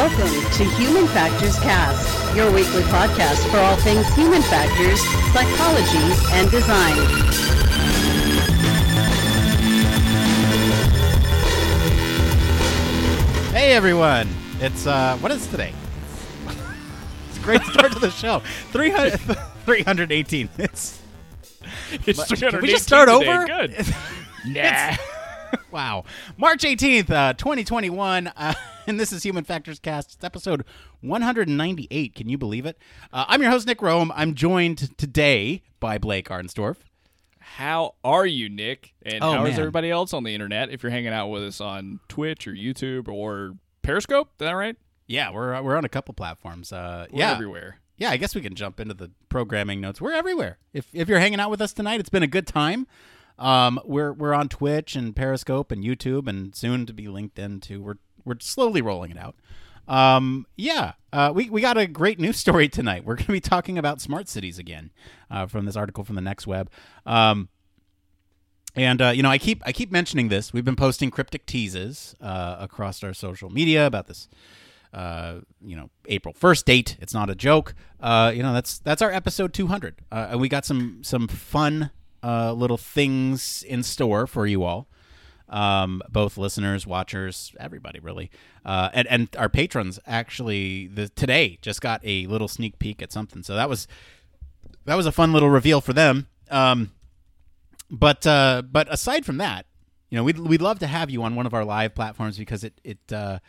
Welcome to Human Factors Cast, your weekly podcast for all things human factors, psychology, and design. Hey everyone! It's uh, what is today? it's a great start to the show. 300, 318. It's It's 318 can we just start today. over? Good. nah. wow. March 18th, uh, 2021, uh, and this is Human Factors Cast. It's episode 198. Can you believe it? Uh, I'm your host Nick Roome. I'm joined today by Blake Arnsdorff. How are you, Nick? And Oh, how is man. everybody else on the internet? If you're hanging out with us on Twitch or YouTube or Periscope, is that right? Yeah, we're we're on a couple platforms. Uh, We're yeah, everywhere. yeah. I guess we can jump into the programming notes. We're everywhere. If if you're hanging out with us tonight, it's been a good time. Um, we're we're on Twitch and Periscope and YouTube, and soon to be LinkedIn too. We're we're slowly rolling it out. Um, yeah, uh, we we got a great news story tonight. We're going to be talking about smart cities again uh, from this article from the Next Web. Um, and uh, you know, I keep I keep mentioning this. We've been posting cryptic teases uh, across our social media about this. Uh, you know, April first date. It's not a joke. Uh, you know, that's that's our episode two hundred, uh, and we got some some fun uh, little things in store for you all. Um, both listeners, watchers, everybody really, uh, and and our patrons actually the today just got a little sneak peek at something. So that was that was a fun little reveal for them. Um, but uh, but aside from that, you know, we'd we'd love to have you on one of our live platforms because it it uh,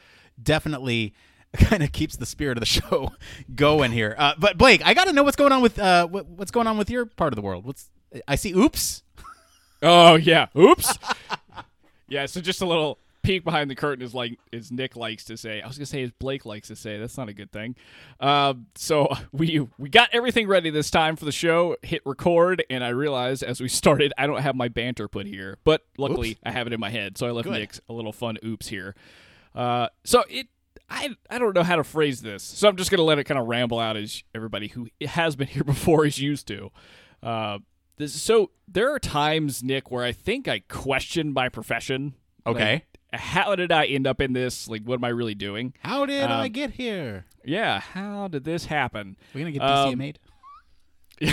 definitely kind of keeps the spirit of the show going here. Uh, but Blake, I got to know what's going on with uh, what, what's going on with your part of the world. What's I see? Oops. Oh yeah. Oops. yeah. So just a little peek behind the curtain is like as Nick likes to say. I was gonna say as Blake likes to say. That's not a good thing. Um, so we we got everything ready this time for the show. Hit record, and I realized as we started, I don't have my banter put here, but luckily Oops. I have it in my head. So I left Good. Nick a little fun oops here. Uh, so it. I, I don't know how to phrase this, so I'm just gonna let it kind of ramble out as everybody who has been here before is used to. Uh, this, so there are times, Nick, where I think I question my profession. Okay. Like, how did I end up in this? Like, what am I really doing? How did I Um, get here? Yeah, how did this happen? We're gonna get DCA um, made.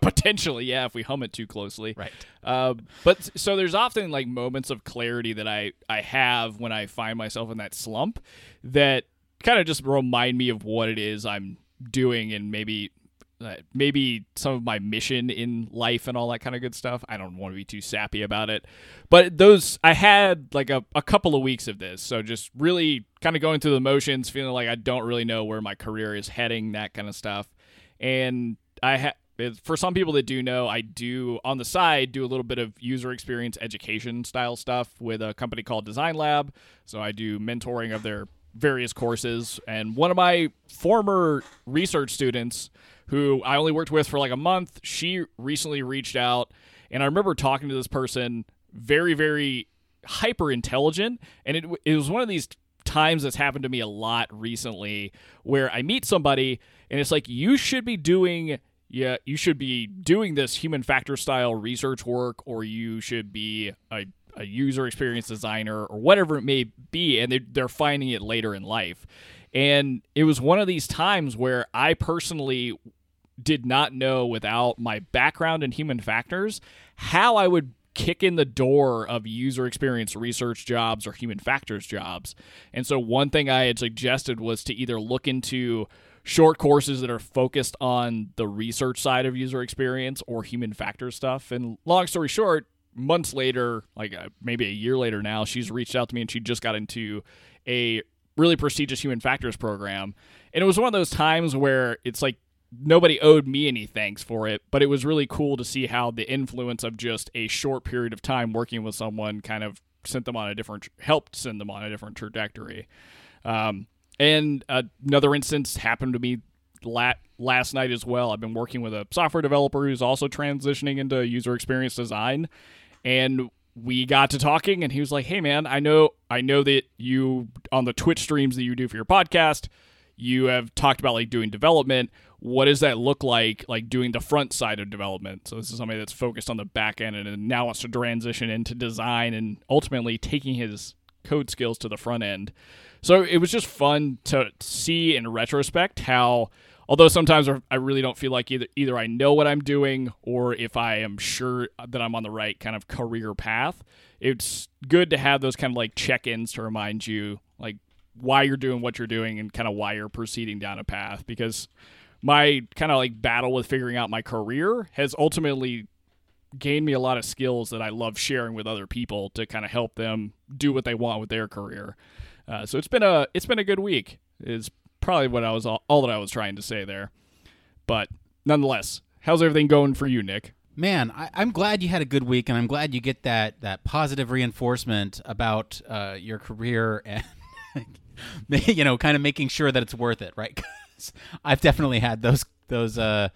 Potentially, yeah, if we hum it too closely. Right. Uh, but so there's often like moments of clarity that I I have when I find myself in that slump that kind of just remind me of what it is I'm doing and maybe maybe some of my mission in life and all that kind of good stuff. I don't want to be too sappy about it, but those I had like a, a couple of weeks of this, so just really kind of going through the motions, feeling like I don't really know where my career is heading, that kind of stuff, and I ha- for some people that do know, I do on the side do a little bit of user experience education style stuff with a company called Design Lab. So I do mentoring of their various courses. And one of my former research students, who I only worked with for like a month, she recently reached out. And I remember talking to this person, very, very hyper intelligent. And it, it was one of these times that's happened to me a lot recently where I meet somebody and it's like, you should be doing yeah, you should be doing this human factor style research work, or you should be a, a user experience designer, or whatever it may be, and they're, they're finding it later in life. And it was one of these times where I personally did not know, without my background in human factors, how I would kick in the door of user experience research jobs or human factors jobs. And so, one thing I had suggested was to either look into short courses that are focused on the research side of user experience or human factors stuff. And long story short, months later, like uh, maybe a year later now, she's reached out to me and she just got into a really prestigious human factors program. And it was one of those times where it's like nobody owed me any thanks for it, but it was really cool to see how the influence of just a short period of time working with someone kind of sent them on a different, helped send them on a different trajectory. Um, and another instance happened to me la- last night as well. I've been working with a software developer who's also transitioning into user experience design, and we got to talking, and he was like, "Hey, man, I know, I know that you on the Twitch streams that you do for your podcast, you have talked about like doing development. What does that look like, like doing the front side of development? So this is somebody that's focused on the back end and now wants to transition into design and ultimately taking his code skills to the front end. So it was just fun to see in retrospect how, although sometimes I really don't feel like either either I know what I'm doing or if I am sure that I'm on the right kind of career path. It's good to have those kind of like check-ins to remind you like why you're doing what you're doing and kind of why you're proceeding down a path because my kind of like battle with figuring out my career has ultimately gained me a lot of skills that I love sharing with other people to kind of help them do what they want with their career. Uh, so it's been a it's been a good week. Is probably what I was all, all that I was trying to say there. But nonetheless, how's everything going for you, Nick? Man, I, am glad you had a good week, and I'm glad you get that that positive reinforcement about uh, your career and you know, kind of making sure that it's worth it, right? Cause I've definitely had those those uh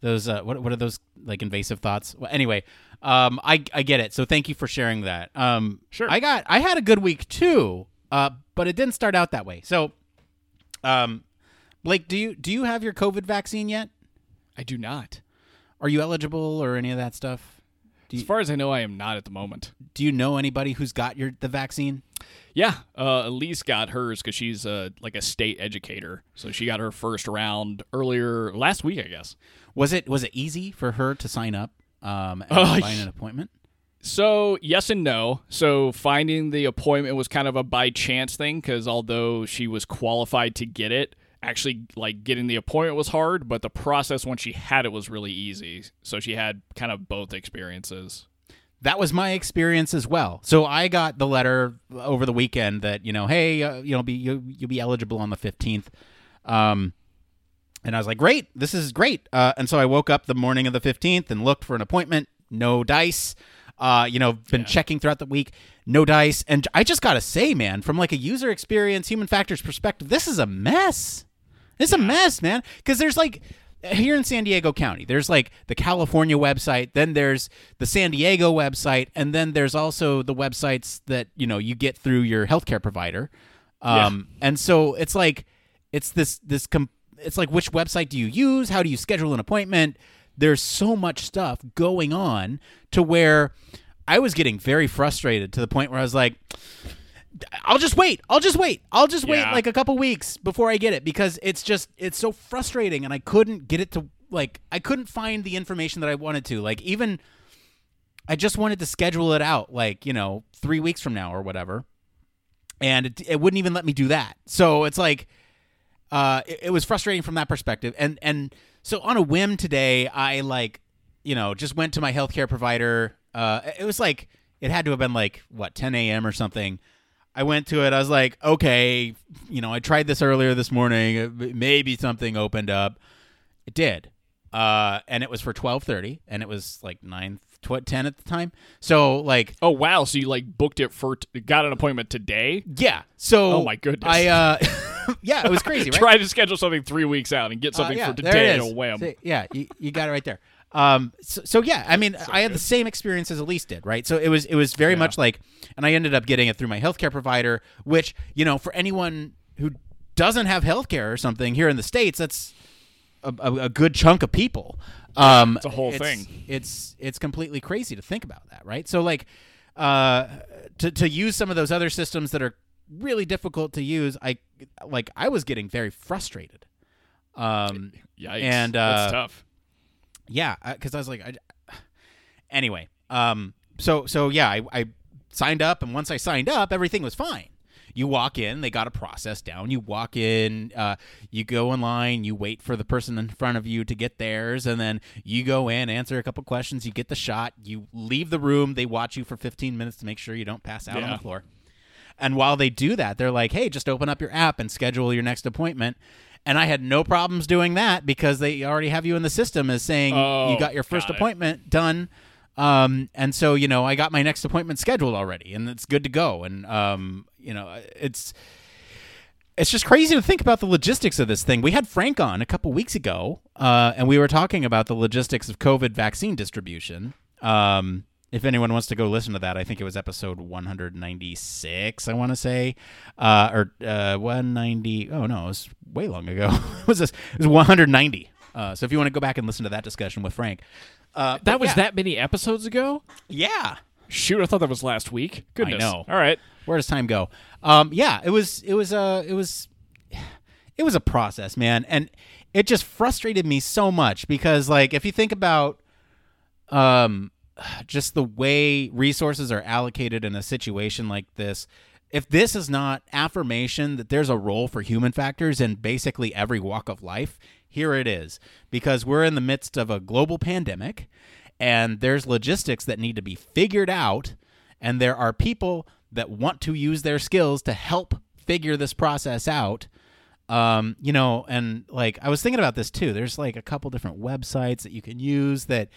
those uh what what are those like invasive thoughts? Well, anyway, um I I get it. So thank you for sharing that. Um sure. I got I had a good week too. Uh but it didn't start out that way. So um Blake, do you do you have your COVID vaccine yet? I do not. Are you eligible or any of that stuff? You, as far as I know, I am not at the moment. Do you know anybody who's got your the vaccine? Yeah, uh, Elise got hers because she's uh, like a state educator, so she got her first round earlier last week, I guess. Was it was it easy for her to sign up um, and uh, find an appointment? So yes and no. So finding the appointment was kind of a by chance thing because although she was qualified to get it, actually like getting the appointment was hard, but the process once she had it was really easy. So she had kind of both experiences that was my experience as well. So I got the letter over the weekend that you know, hey, uh, you know, be you, will be eligible on the fifteenth. Um, and I was like, great, this is great. Uh, and so I woke up the morning of the fifteenth and looked for an appointment. No dice. Uh, you know, been yeah. checking throughout the week. No dice. And I just gotta say, man, from like a user experience, human factors perspective, this is a mess. It's yeah. a mess, man. Because there's like here in San Diego County, there's like the California website, then there's the San Diego website, and then there's also the websites that you know you get through your healthcare provider. Um, yeah. And so it's like it's this this com- it's like which website do you use? How do you schedule an appointment? There's so much stuff going on to where I was getting very frustrated to the point where I was like, I'll just wait. I'll just wait. I'll just wait yeah. like a couple weeks before I get it because it's just it's so frustrating and I couldn't get it to like I couldn't find the information that I wanted to. Like even I just wanted to schedule it out like, you know, 3 weeks from now or whatever. And it, it wouldn't even let me do that. So it's like uh it, it was frustrating from that perspective. And and so on a whim today, I like, you know, just went to my healthcare provider. Uh it was like it had to have been like what 10 a.m. or something I went to it. I was like, okay, you know, I tried this earlier this morning. Maybe something opened up. It did, uh, and it was for twelve thirty, and it was like nine tw- ten at the time. So like, oh wow, so you like booked it for t- got an appointment today? Yeah. So oh my goodness, I uh, yeah, it was crazy. Right? Try to schedule something three weeks out and get uh, something uh, yeah, for today at a whim. See, yeah, you, you got it right there. Um, so, so, yeah, I mean, so I had good. the same experience as Elise did, right? So it was it was very yeah. much like, and I ended up getting it through my healthcare provider, which you know, for anyone who doesn't have healthcare or something here in the states, that's a, a, a good chunk of people. Um, it's a whole it's, thing. It's it's completely crazy to think about that, right? So like, uh, to to use some of those other systems that are really difficult to use, I like I was getting very frustrated. Um, Yikes. and uh, that's tough yeah, because I was like, I, anyway, um, so so yeah, I, I signed up, and once I signed up, everything was fine. You walk in, they got a process down. You walk in, uh, you go in line, you wait for the person in front of you to get theirs, and then you go in, answer a couple questions, you get the shot, you leave the room. They watch you for 15 minutes to make sure you don't pass out yeah. on the floor. And while they do that, they're like, "Hey, just open up your app and schedule your next appointment." And I had no problems doing that because they already have you in the system as saying oh, you got your first got appointment done. Um, and so you know I got my next appointment scheduled already, and it's good to go. And um, you know it's it's just crazy to think about the logistics of this thing. We had Frank on a couple weeks ago, uh, and we were talking about the logistics of COVID vaccine distribution. Um, if anyone wants to go listen to that, I think it was episode 196. I want to say, uh, or uh, 190. Oh no, it was way long ago. it was this? It was 190. Uh, so if you want to go back and listen to that discussion with Frank, uh, that was yeah. that many episodes ago. Yeah. Shoot, I thought that was last week. Goodness. I know. All right. Where does time go? Um, yeah, it was it was a it was it was a process, man, and it just frustrated me so much because like if you think about um just the way resources are allocated in a situation like this if this is not affirmation that there's a role for human factors in basically every walk of life here it is because we're in the midst of a global pandemic and there's logistics that need to be figured out and there are people that want to use their skills to help figure this process out um, you know, and like I was thinking about this too. There's like a couple different websites that you can use that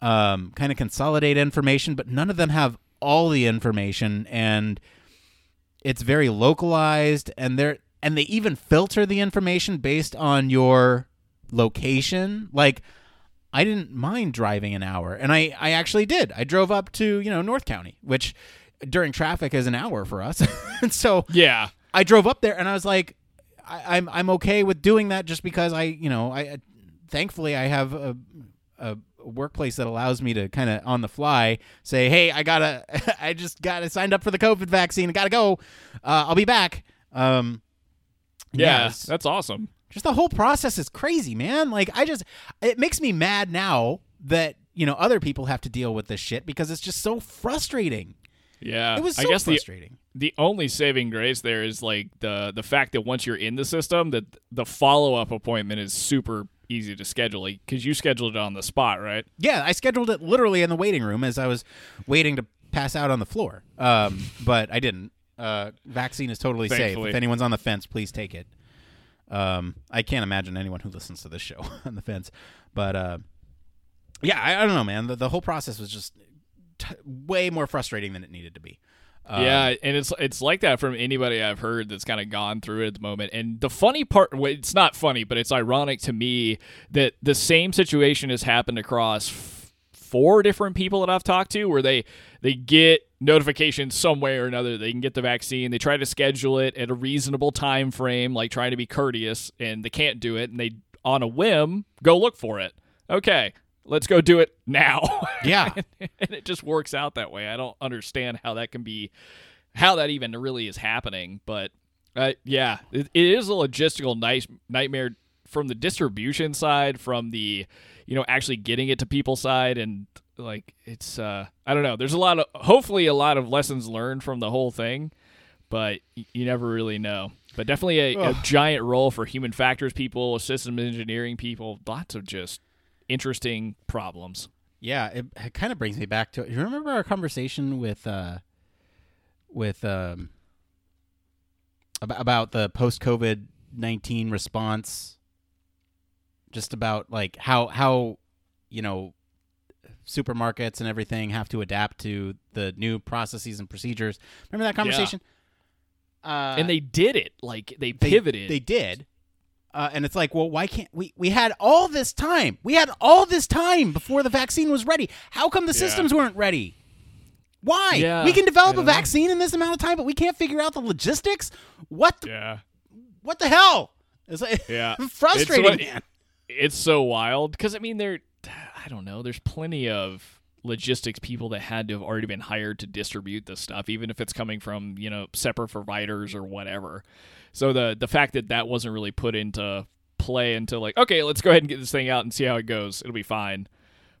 um, kind of consolidate information, but none of them have all the information, and it's very localized, and they're and they even filter the information based on your location. Like, I didn't mind driving an hour, and I I actually did. I drove up to you know North County, which during traffic is an hour for us, and so Yeah. I drove up there and I was like, I, I'm I'm okay with doing that just because I you know I I- thankfully I have a a workplace that allows me to kind of on the fly say hey I gotta I just gotta signed up for the COVID vaccine I gotta go uh, I'll be back um Yeah. That's awesome. just the whole process is crazy man like I just it makes me mad now that you know other people have to deal with this shit because it's just so frustrating Yeah. it was so I guess the frustrating the only saving grace there is like the the fact that once you're in the system that the follow-up appointment is super easy to schedule because you scheduled it on the spot right Yeah, I scheduled it literally in the waiting room as I was waiting to pass out on the floor. Um, but I didn't. Uh, vaccine is totally safe. If anyone's on the fence, please take it. Um, I can't imagine anyone who listens to this show on the fence. But uh, yeah, I, I don't know, man. The, the whole process was just t- way more frustrating than it needed to be. Um, yeah and it's it's like that from anybody i've heard that's kind of gone through it at the moment. And the funny part it's not funny but it's ironic to me that the same situation has happened across f- four different people that i've talked to where they they get notifications some way or another they can get the vaccine. They try to schedule it at a reasonable time frame like trying to be courteous and they can't do it and they on a whim go look for it. Okay let's go do it now Yeah. and it just works out that way. I don't understand how that can be, how that even really is happening. But uh, yeah, it, it is a logistical nice nightmare from the distribution side, from the you know actually getting it to people side, and like it's uh, I don't know. There's a lot of hopefully a lot of lessons learned from the whole thing, but y- you never really know. But definitely a, a giant role for human factors people, system engineering people, lots of just interesting problems. Yeah, it, it kind of brings me back to. You remember our conversation with uh, with um, about, about the post COVID nineteen response? Just about like how how you know supermarkets and everything have to adapt to the new processes and procedures. Remember that conversation? Uh, and they did it like they they- pivoted. They did. Uh, and it's like, well, why can't we? We had all this time. We had all this time before the vaccine was ready. How come the Yeah. systems weren't ready? Why? Yeah, we can develop a vaccine in this amount of time, but we can't figure out the logistics. What? The, yeah, What the hell? It's like yeah. frustrating. It's what- it's so wild because I mean, there. I don't know. There's plenty of logistics people that had to have already been hired to distribute this stuff, even if it's coming from you know separate providers or whatever. So the the fact that that wasn't really put into play until like, okay, let's go ahead and get this thing out and see how it goes. It'll be fine.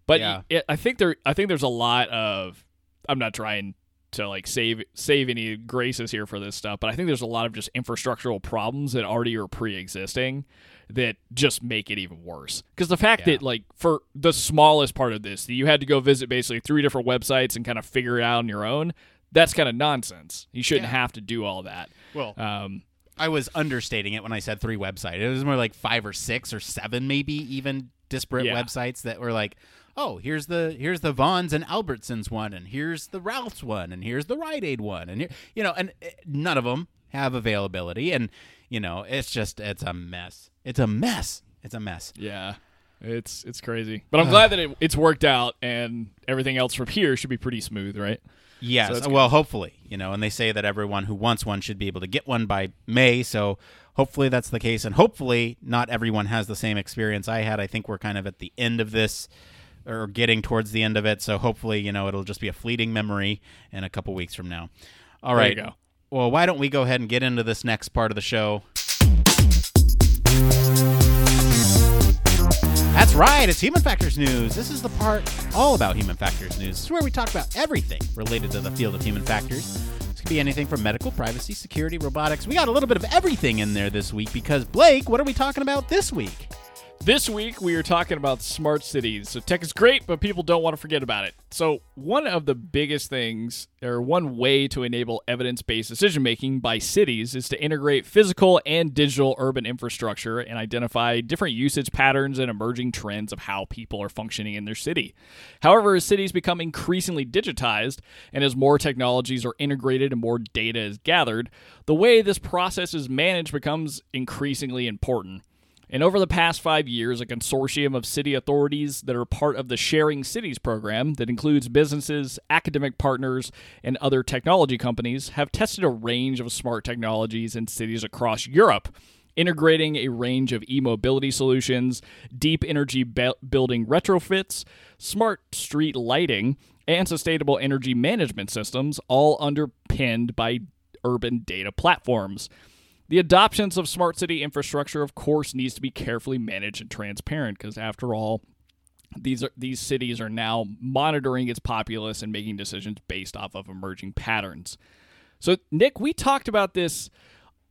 But Yeah. it, I think there, I think there's a lot of. I'm not trying to like save save any graces here for this stuff, but I think there's a lot of just infrastructural problems that already are pre-existing that just make it even worse. Because the fact Yeah. that like for the smallest part of this, that you had to go visit basically three different websites and kind of figure it out on your own, that's kind of nonsense. You shouldn't Yeah. have to do all that. Well, Um, I was understating it when I said three websites. It was more like five or six or seven, maybe even disparate Yeah. websites that were like, oh, here's the here's the Vons and Albertsons one, and here's the Ralph's one, and here's the Rite Aid one, and here, you know, and eh, none of them have availability, and you know, it's just it's a mess. It's a mess. It's a mess. yeah, it's it's crazy. But I'm glad that it, it's worked out and everything else from here should be pretty smooth, right? Yes. So well, hopefully, you know, and they say that everyone who wants one should be able to get one by May. So hopefully that's the case. And hopefully not everyone has the same experience I had. I think we're kind of at the end of this or getting towards the end of it. So hopefully, you know, it'll just be a fleeting memory in a couple weeks from now. All There right. you go. Well, why don't we go ahead and get into this next part of the show? That's right. It's Human Factors News. This is the part all about Human Factors News. This is where we talk about everything related to the field of human factors. This could be anything from medical, privacy, security, robotics. We got a little bit of everything in there this week because, Blake, what are we talking about this week? This week we are talking about smart cities. So tech is great, but people don't want to forget about it. So one of the biggest things, or one way to enable evidence-based decision making by cities, is to integrate physical and digital urban infrastructure and identify different usage patterns and emerging trends of how people are functioning in their city. However, as cities become increasingly digitized and as more technologies are integrated and more data is gathered, the way this process is managed becomes increasingly important. And over the past five years, a consortium of city authorities that are part of the Sharing Cities program, that includes businesses, academic partners, and other technology companies, have tested a range of smart technologies in cities across Europe, integrating a range of e mobility solutions, deep energy be- building retrofits, smart street lighting, and sustainable energy management systems, all underpinned by urban data platforms. The adoptions of smart city infrastructure, of course, needs to be carefully managed and transparent because, after all, these are these cities are now monitoring its populace and making decisions based off of emerging patterns. So, Nick, we talked about this.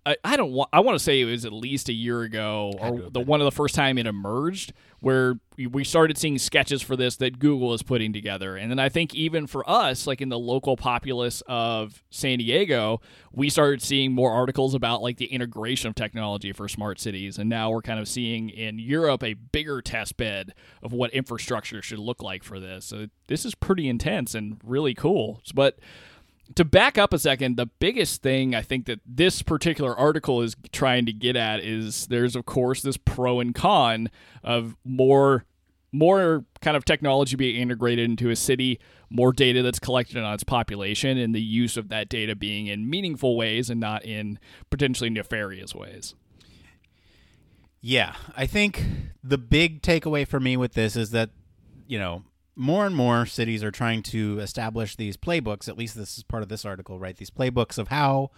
I, I don't want. I want to say it was at least a year ago, or the one of the first time it emerged, where we- we started seeing sketches for this that Google is putting together, and then I think even for us, like in the local populace of San Diego, we started seeing more articles about like the integration of technology for smart cities, and now we're kind of seeing in Europe a bigger test bed of what infrastructure should look like for this. So this is pretty intense and really cool, but to back up a second, the biggest thing I think that this particular article is trying to get at is there's of course this pro and con of more more kind of technology being integrated into a city, more data that's collected on its population, and the use of that data being in meaningful ways and not in potentially nefarious ways. Yeah, I think the big takeaway for me with this is that, you know, more and more cities are trying to establish these playbooks. At least this is part of this article, right? These playbooks of how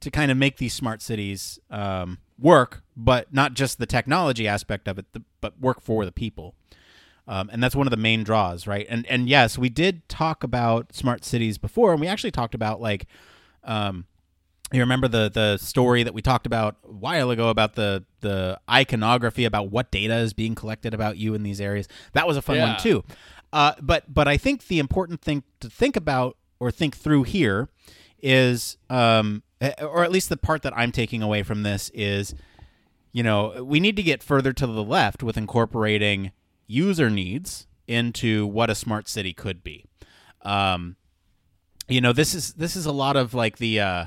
to kind of make these smart cities um, work, but not just the technology aspect of it, but work for the people. Um, and that's one of the main draws, right? And and yes, we did talk about smart cities before, and we actually talked about like, um, you remember the the story that we talked about a while ago about the the iconography about what data is being collected about you in these areas. That was a fun Yeah. one too. Uh, but but I think the important thing to think about or think through here is, um, eh, or at least the part that I'm taking away from this is, you know, we need to get further to the left with incorporating user needs into what a smart city could be. Um, you know, this is this is a lot of like the uh,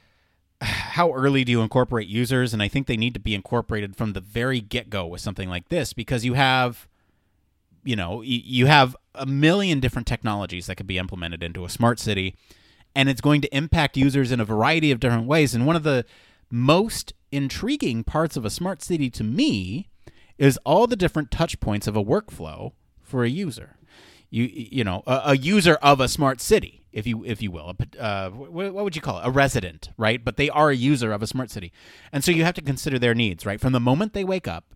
how early do you incorporate users, and I think they need to be incorporated from the very get go with something like this because you have you know you have a million different technologies that could be implemented into a smart city and it's going to impact users in a variety of different ways. And one of the most intriguing parts of a smart city to me is all the different touch points of a workflow for a user. You you know a, a user of a smart city if you if you will a, uh, what would you call it? A resident right? But they are a user of a smart city. And so you have to consider their needs right? From the moment they wake up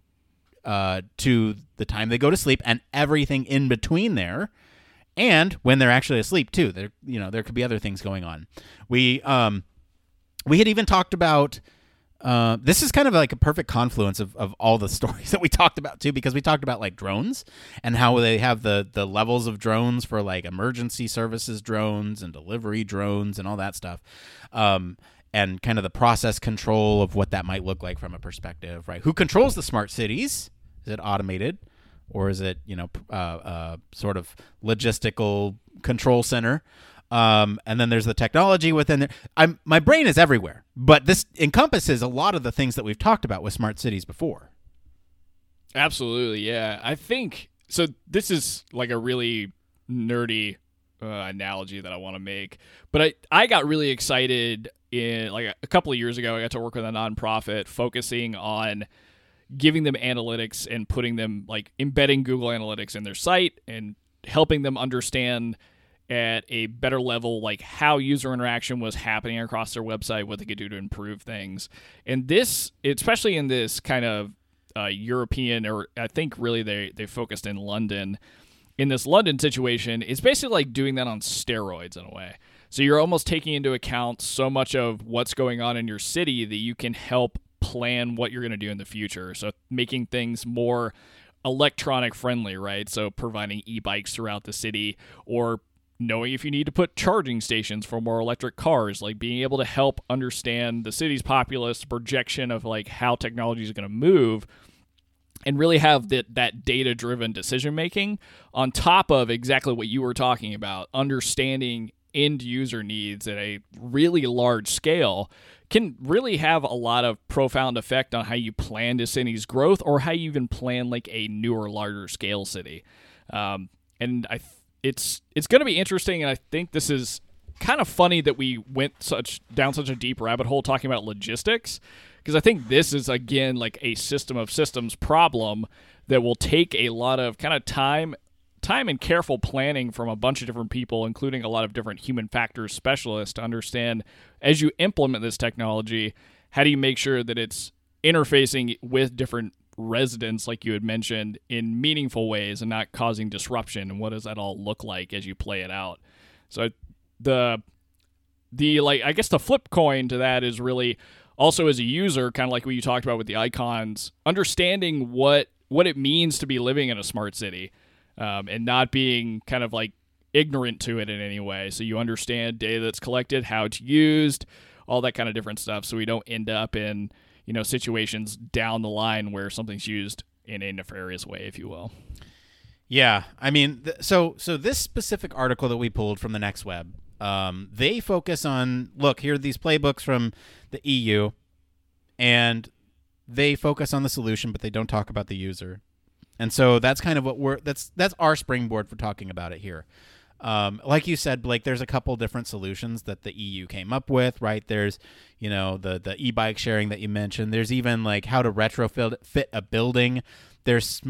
uh, to the time they go to sleep and everything in between there. And when they're actually asleep too there you know there could be other things going on. We um we had even talked about uh, this is kind of like a perfect confluence of, of all the stories that we talked about too because we talked about like drones and how they have the the levels of drones for like emergency services drones and delivery drones and all that stuff um, and kind of the process control of what that might look like from a perspective right? Who controls the smart cities is it automated or is it you know uh, uh, sort of logistical control center um, and then there's the technology within there. I'm my brain is everywhere, but this encompasses a lot of the things that we've talked about with smart cities before. Absolutely, yeah. I think so. This is like a really nerdy uh, analogy that I want to make, but I I got really excited in like a couple of years ago. I got to work with a nonprofit focusing on giving them analytics and putting them like embedding Google Analytics in their site and helping them understand at a better level, like how user interaction was happening across their website, what they could do to improve things. And this, especially in this kind of uh, European, or I think really they they focused in London. In this London situation, it's basically like doing that on steroids in a way. So you're almost taking into account so much of what's going on in your city that you can help plan what you're going to do in the future. So making things more electronic friendly, right? So providing e-bikes throughout the city or knowing if you need to put charging stations for more electric cars, like being able to help understand the city's populace projection of like how technology is going to move and really have that that data driven decision making on top of exactly what you were talking about, understanding end user needs at a really large scale can really have a lot of profound effect on how you plan a city's growth or how you even plan like a newer, larger scale city. Um, and I, th- it's it's going to be interesting, and I think this is kind of funny that we went such down such a deep rabbit hole talking about logistics because I think this is again like a system of systems problem that will take a lot of kind of time time and careful planning from a bunch of different people, including a lot of different human factors specialists, to understand as you implement this technology, how do you make sure that it's interfacing with different residents, like you had mentioned, in meaningful ways and not causing disruption? And what does that all look like as you play it out? So the the like I guess the flip coin to that is really also as a user, kind of like what you talked about with the icons, understanding what what it means to be living in a smart city um, and not being kind of like ignorant to it in any way. So you understand data that's collected, how it's used, all that kind of different stuff. So we don't end up in you know situations down the line where something's used in a nefarious way, if you will. Yeah, I mean, th- so so this specific article that we pulled from the Next Web, um, they focus on look here are these playbooks from the EU, and they focus on the solution, but they don't talk about the user. And so that's kind of what we're that's that's our springboard for talking about it here. Um, like you said, Blake, there's a couple different solutions that the EU came up with, right? There's, you know, the the e-bike sharing that you mentioned. There's even like how to retrofit fit a building. There's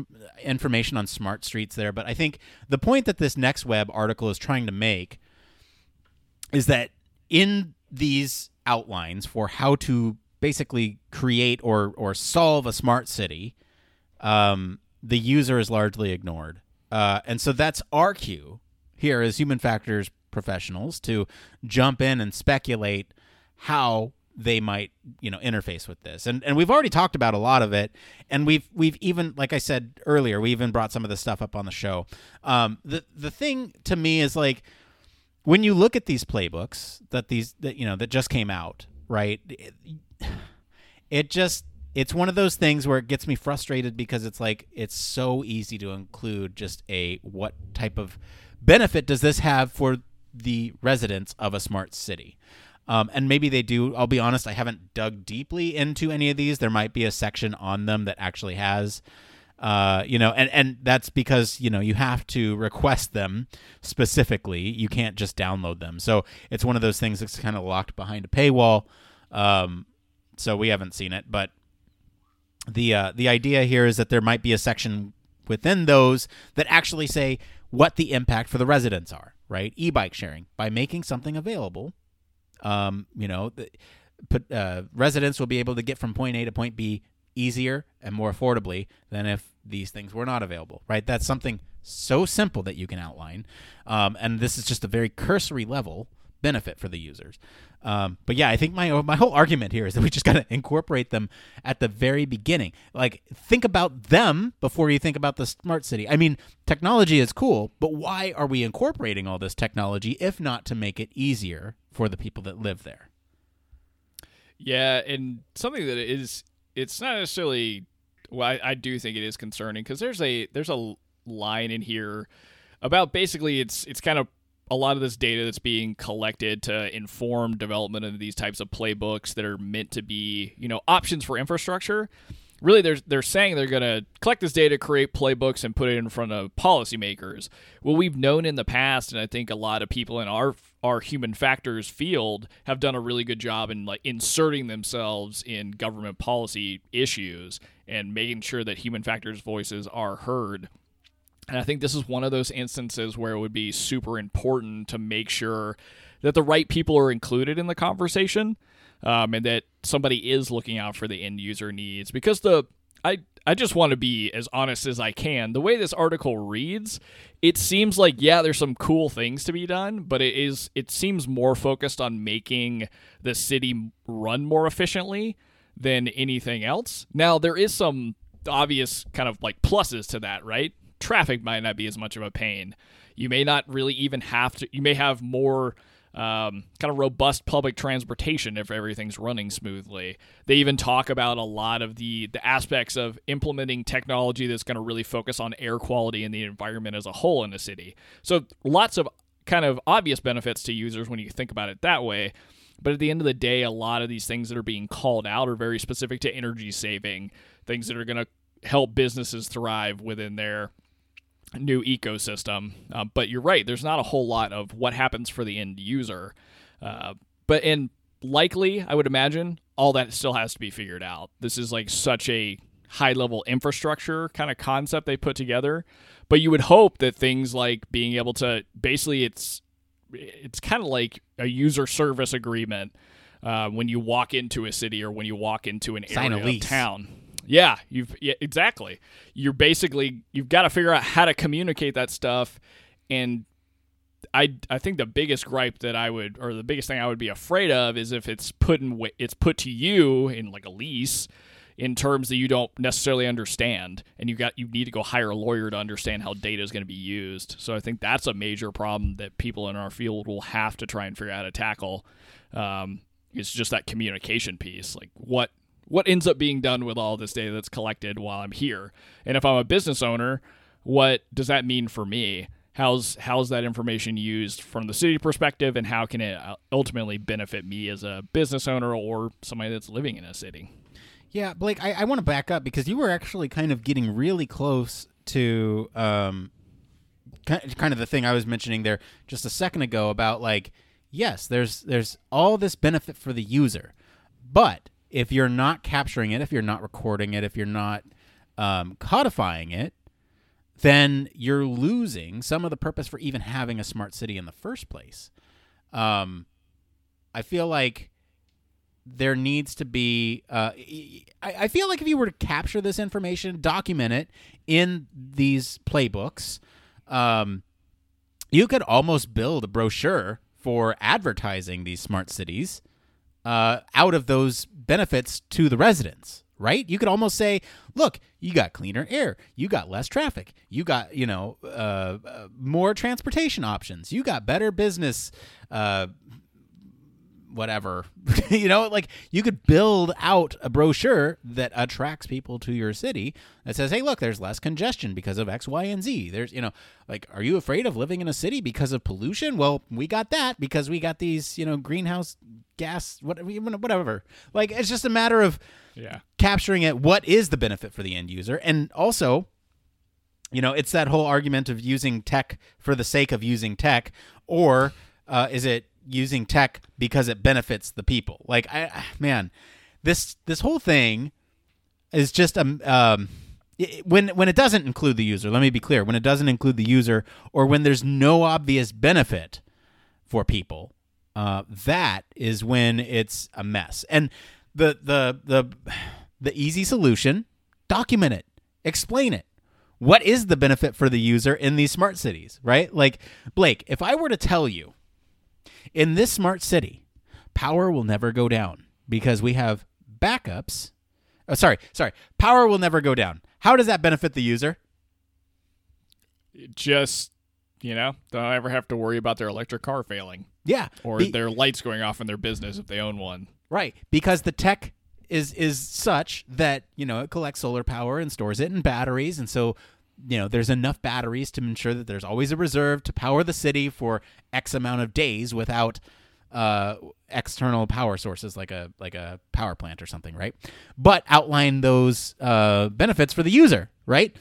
information on smart streets there, but I think the point that this Next Web article is trying to make is that in these outlines for how to basically create or or solve a smart city, um, the user is largely ignored. Uh, and so that's our cue here as human factors professionals to jump in and speculate how they might you know interface with this. And and we've already talked about a lot of it. And we've we've even like i said earlier we even brought some of this stuff up on the show. Um the the thing to me is like when you look at these playbooks that these that you know that just came out right it, it just it's one of those things where it gets me frustrated because it's like it's so easy to include just a what type of benefit does this have for the residents of a smart city? Um, and maybe they do i'll be honest i haven't dug deeply into any of these. There might be a section on them that actually has uh, you know and, and that's because you know you have to request them specifically. You can't just download them. So it's one of those things that's kind of locked behind a paywall. Um, so we haven't seen it but the uh, the idea here is that there might be a section within those that actually say what the impact for the residents are, right? E-bike sharing by making something available. Um, you know, the, put, uh, residents will be able to get from point A to point B easier and more affordably than if these things were not available, right? That's something so simple that you can outline, um, and this is just a very cursory level benefit for the users. Um, but yeah, I think my my whole argument here is that we just got to incorporate them at the very beginning. Like think about them before you think about the smart city. I mean, technology is cool, but why are we incorporating all this technology if not to make it easier for the people that live there? Yeah, and something that is it's not necessarily well, I, I do think it is concerning because there's a there's a line in here about basically it's it's kind of a lot of this data that's being collected to inform development of these types of playbooks that are meant to be, you know, options for infrastructure. Really, they're they're saying they're going to collect this data, create playbooks, and put it in front of policymakers. Well, we've known in the past, and I think a lot of people in our our human factors field have done a really good job in like inserting themselves in government policy issues and making sure that human factors voices are heard And I think this is one of those instances where it would be super important to make sure that the right people are included in the conversation um, and that somebody is looking out for the end user needs. Because the I I just want to be as honest as I can. The way this article reads, it seems like yeah, there's some cool things to be done, but it is it seems more focused on making the city run more efficiently than anything else. Now there is some obvious kind of like pluses to that, right? Traffic might not be as much of a pain. You may not really even have to. You may have more um, kind of robust public transportation if everything's running smoothly. They even talk about a lot of the the aspects of implementing technology that's going to really focus on air quality and the environment as a whole in the city. So lots of kind of obvious benefits to users when you think about it that way. But at the end of the day, a lot of these things that are being called out are very specific to energy saving, things that are going to help businesses thrive within their new ecosystem. Uh, but you're right, there's not a whole lot of what happens for the end user. Uh, but and likely, I would imagine all that still has to be figured out. This is like such a high level infrastructure kind of concept they put together. But you would hope that things like being able to basically it's it's kind of like a user service agreement uh, when you walk into a city or when you walk into an Sign area of town. Yeah, you've yeah, exactly. You're basically you've got to figure out how to communicate that stuff, and I I think the biggest gripe that I would or the biggest thing I would be afraid of is if it's put in it's put to you in like a lease in terms that you don't necessarily understand and you got you need to go hire a lawyer to understand how data is going to be used so i think that's a major problem that people in our field will have to try and figure out how to tackle um, it's just that communication piece like what what ends up being done with all this data that's collected while i'm here. And if i'm a business owner what does that mean for me? How's how's that information used from the city perspective and how can it uh, ultimately benefit me as a business owner or somebody that's living in a city? Yeah, Blake, I, I want to back up because you were actually kind of getting really close to um, kind of the thing I was mentioning there just a second ago about like, yes, there's there's all this benefit for the user, but if you're not capturing it, if you're not recording it, if you're not um, codifying it, then you're losing some of the purpose for even having a smart city in the first place. Um, I feel like there needs to be. Uh, I, I feel like if you were to capture this information, document it in these playbooks, um, you could almost build a brochure for advertising these smart cities uh, out of those benefits to the residents. Right? You could almost say, "Look, you got cleaner air, you got less traffic, you got you know uh, uh, more transportation options, you got better business." Uh, whatever. you know, like you could build out a brochure that attracts people to your city that says, "Hey, look, there's less congestion because of X, Y, and Z." There's, you know, like are you afraid of living in a city because of pollution? Well, we got that because we got these, you know, greenhouse gas whatever whatever. Like it's just a matter of yeah capturing it what is the benefit for the end user and also you know it's that whole argument of using tech for the sake of using tech or uh, is it using tech because it benefits the people. Like i man this this whole thing is just um, um when when it doesn't include the user let me be clear when it doesn't include the user or when there's no obvious benefit for people uh, that is when it's a mess. And the the the the easy solution document it. Explain it. What is the benefit for the user in these smart cities right? Like blake if i were to tell you in this smart city power will never go down because we have backups. Oh, sorry sorry power will never go down. How does that benefit the user? Just you know don't ever have to worry about their electric car failing. Yeah or Be- their lights going off in their business if they own one. Right, because the tech is is such that you know it collects solar power and stores it in batteries, and so you know there's enough batteries to ensure that there's always a reserve to power the city for X amount of days without uh, external power sources like a like a power plant or something, right? But outline those uh, benefits for the user, right?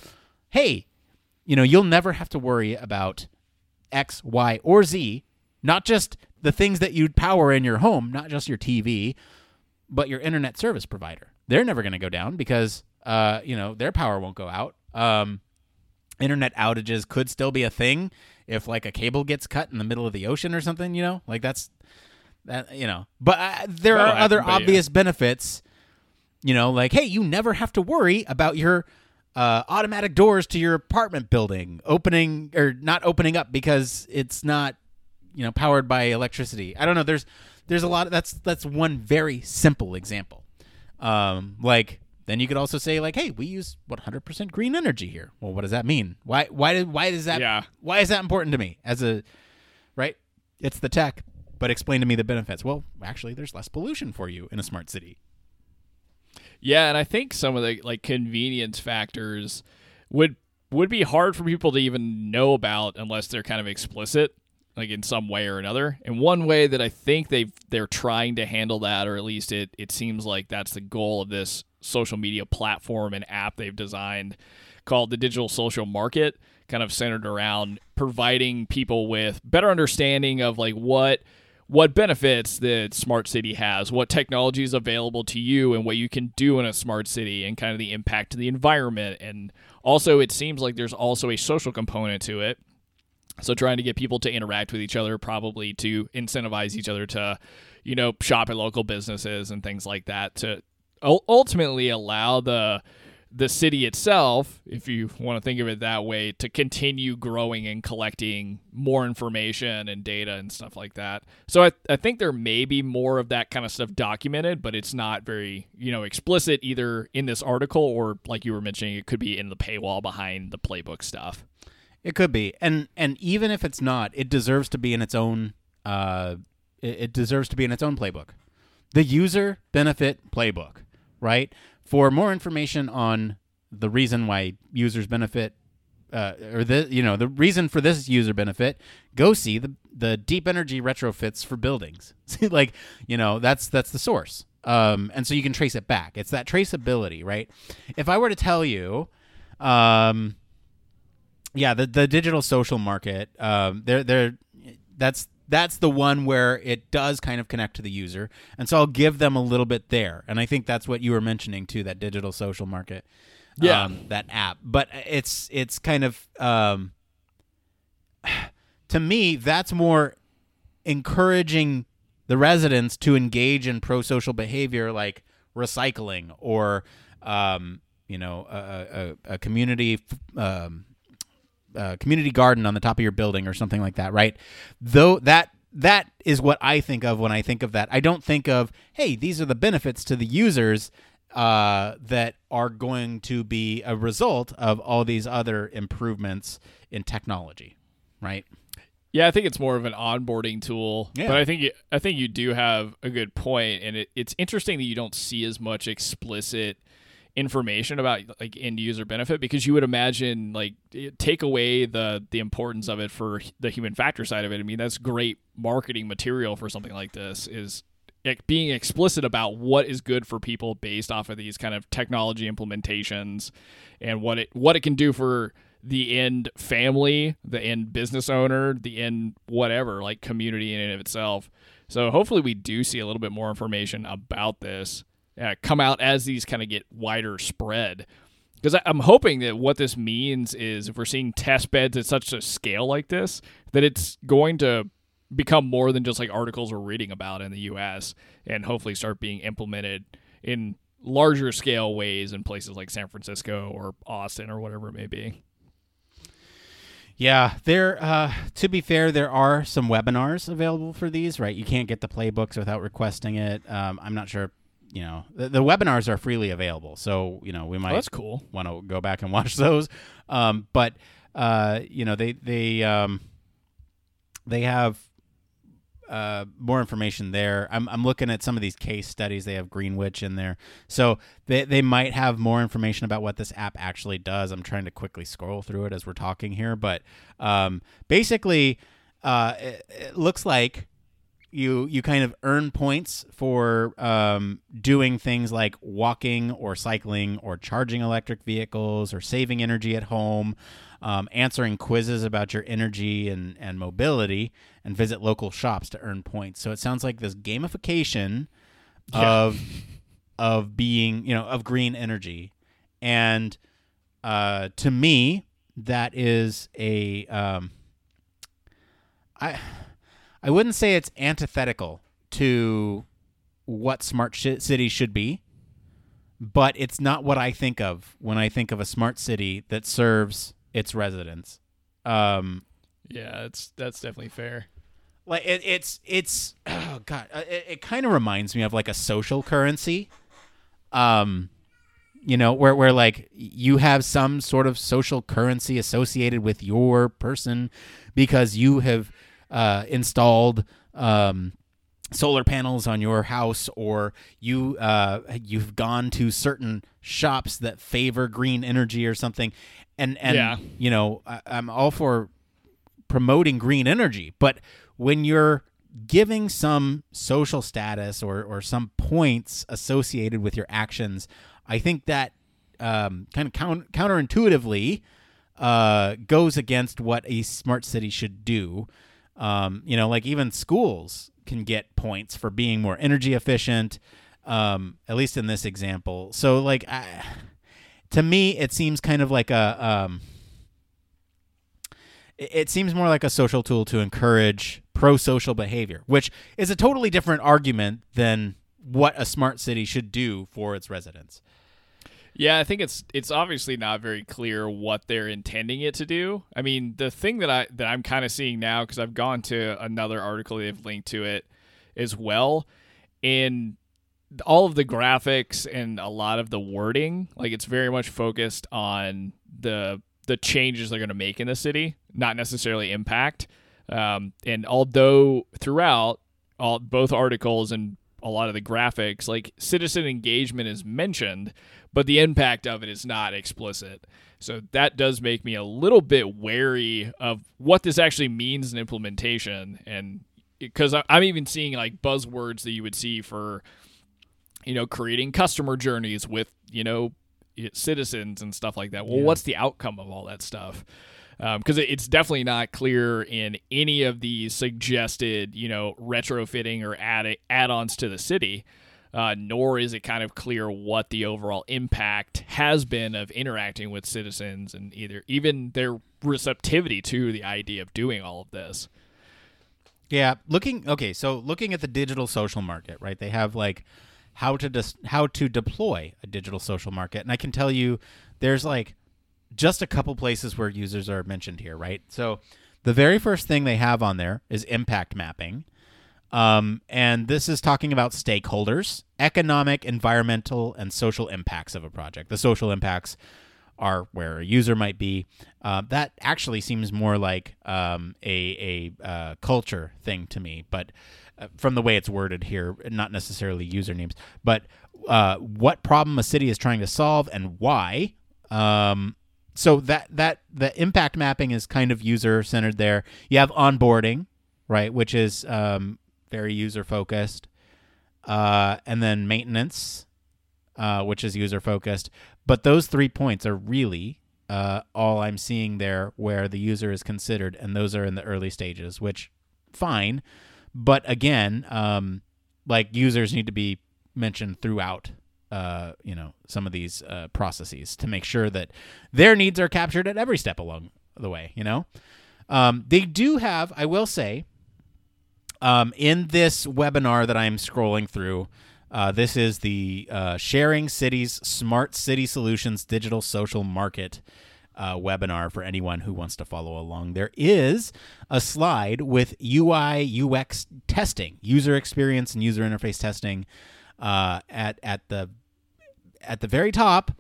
Hey, you know you'll never have to worry about X, Y, or Z, not just the things that you'd power in your home, not just your TV, but your internet service provider. They're never going to go down because uh, you know their power won't go out. Um, internet outages could still be a thing if like a cable gets cut in the middle of the ocean or something. You know, like that's that you know. But uh, there are other but yeah. obvious benefits. You know, like hey, you never have to worry about your uh, automatic doors to your apartment building opening or not opening up because it's not you know powered by electricity. I don't know. There's there's a lot. Of, that's that's one very simple example. Um, like then you could also say like, hey, we use 100% green energy here. Well, what does that mean? Why why did why does that Yeah. why is that important to me as a right? It's the tech, but explain to me the benefits. Well, actually, there's less pollution for you in a smart city. Yeah, and I think some of the like convenience factors would would be hard for people to even know about unless they're kind of explicit like in some way or another. And one way that I think they they're trying to handle that or at least it it seems like that's the goal of this social media platform and app they've designed called the digital social market kind of centered around providing people with better understanding of like what what benefits that smart city has, what technology is available to you, and what you can do in a smart city, and kind of the impact to the environment. And also, it seems like there's also a social component to it. So, trying to get people to interact with each other, probably to incentivize each other to, you know, shop at local businesses and things like that, to ultimately allow the the city itself, if you want to think of it that way, to continue growing and collecting more information and data and stuff like that. So I, I think there may be more of that kind of stuff documented, but it's not very, you know, explicit either in this article or like you were mentioning, it could be in the paywall behind the playbook stuff. It could be, and and even if it's not, it deserves to be in its own. Uh, it, it deserves to be in its own playbook, the user benefit playbook, right? For more information on the reason why users benefit, uh, or the you know the reason for this user benefit, go see the the deep energy retrofits for buildings. like you know that's that's the source, um, and so you can trace it back. It's that traceability, right? If I were to tell you, um, yeah, the the digital social market, um, they're they're that's that's the one where it does kind of connect to the user, and so I'll give them a little bit there, and I think that's what you were mentioning too, that digital social market, Yeah. um, that app. But it's it's kind of um, to me that's more encouraging the residents to engage in pro-social behavior like recycling or um, you know a, a, a community um, uh, community garden on the top of your building or something like that, right? Though that that is what I think of when I think of that. I don't think of hey, these are the benefits to the users uh, that are going to be a result of all these other improvements in technology, right? Yeah, I think it's more of an onboarding tool. Yeah. But I think you, I think you do have a good point, and it, it's interesting that you don't see as much explicit information about like end user benefit because you would imagine like take away the the importance of it for the human factor side of it. I mean, that's great marketing material for something like this is being explicit about what is good for people based off of these kind of technology implementations and what it what it can do for the end family, the end business owner, the end whatever, like community in and of itself. So hopefully we do see a little bit more information about this uh, come out as these kind of get wider spread. Because I'm hoping that what this means is if we're seeing test beds at such a scale like this, that it's going to become more than just like articles we're reading about in the U.S. and hopefully start being implemented in larger scale ways in places like San Francisco or Austin or whatever it may be. Yeah, there. Uh, to be fair, there are some webinars available for these. Right, you can't get the playbooks without requesting it. Um, I'm not sure. You know, the, the webinars are freely available, so you know we might Oh, that's cool. want to go back and watch those. Um, but uh, you know, they they um, they have uh, more information there. I'm I'm looking at some of these case studies. They have Greenwich in there, so they they might have more information about what this app actually does. I'm trying to quickly scroll through it as we're talking here, but um, basically, uh, it, it looks like you you kind of earn points for um, doing things like walking or cycling or charging electric vehicles or saving energy at home, um, answering quizzes about your energy and, and mobility, and visit local shops to earn points. So it sounds like this gamification Yeah. of of being you know of green energy, and uh, to me that is a um, I I wouldn't say it's antithetical to what smart sh- cities should be, but it's not what I think of when I think of a smart city that serves its residents. Um, Yeah, it's that's definitely fair. like it, it's it's oh god, uh, it, it kind of reminds me of like a social currency. Um, you know, where where like you have some sort of social currency associated with your person because you have uh, installed um, solar panels on your house or you uh, you've gone to certain shops that favor green energy or something and and Yeah. you know I, I'm all for promoting green energy but when you're giving some social status or or some points associated with your actions I think that um, kind of count, counterintuitively uh, goes against what a smart city should do. Um, you know, like even schools can get points for being more energy efficient, um, at least in this example. So, like, I, to me, it seems kind of like a. Um, it seems more like a social tool to encourage pro-social behavior, which is a totally different argument than what a smart city should do for its residents. Yeah, I think it's it's obviously not very clear what they're intending it to do. I mean, the thing that I that I'm kind of seeing now because I've gone to another article they've linked to it as well, and all of the graphics and a lot of the wording, like it's very much focused on the the changes they're going to make in the city, not necessarily impact. Um, and although throughout all both articles and a lot of the graphics, like citizen engagement is mentioned, but the impact of it is not explicit. So that does make me a little bit wary of what this actually means in implementation. And because I'm even seeing like buzzwords that you would see for, you know, creating customer journeys with, you know, citizens and stuff like that. Well, Yeah. what's the outcome of all that stuff? Because it's definitely not clear in any of the suggested, you know, retrofitting or add add-ons to the city uh, nor is it kind of clear what the overall impact has been of interacting with citizens and either even their receptivity to the idea of doing all of this. Yeah, looking okay. So looking at the digital social market, right? They have like how to dis- how to deploy a digital social market, and I can tell you, there's like just a couple places where users are mentioned here, right? So the very first thing they have on there is impact mapping. Um, and this is talking about stakeholders, economic, environmental, and social impacts of a project. The social impacts are where a user might be. Uh, that actually seems more like um, a a uh, culture thing to me, but uh, from the way it's worded here, not necessarily usernames, but uh, what problem a city is trying to solve and why. Um, so that that the impact mapping is kind of user centered there. You have onboarding, right, which is um, very user focused, uh, and then maintenance, uh, which is user focused. But those three points are really uh, all I'm seeing there where the user is considered, and those are in the early stages, which fine. But again, um, like users need to be mentioned throughout. Uh, you know some of these uh, processes to make sure that their needs are captured at every step along the way. You know, um, they do have. I will say, um, in this webinar that I'm scrolling through, uh, this is the uh, Sharing Cities Smart City Solutions Digital Social Market uh, webinar for anyone who wants to follow along. There is a slide with UI UX testing, user experience and user interface testing uh, at at the at the very top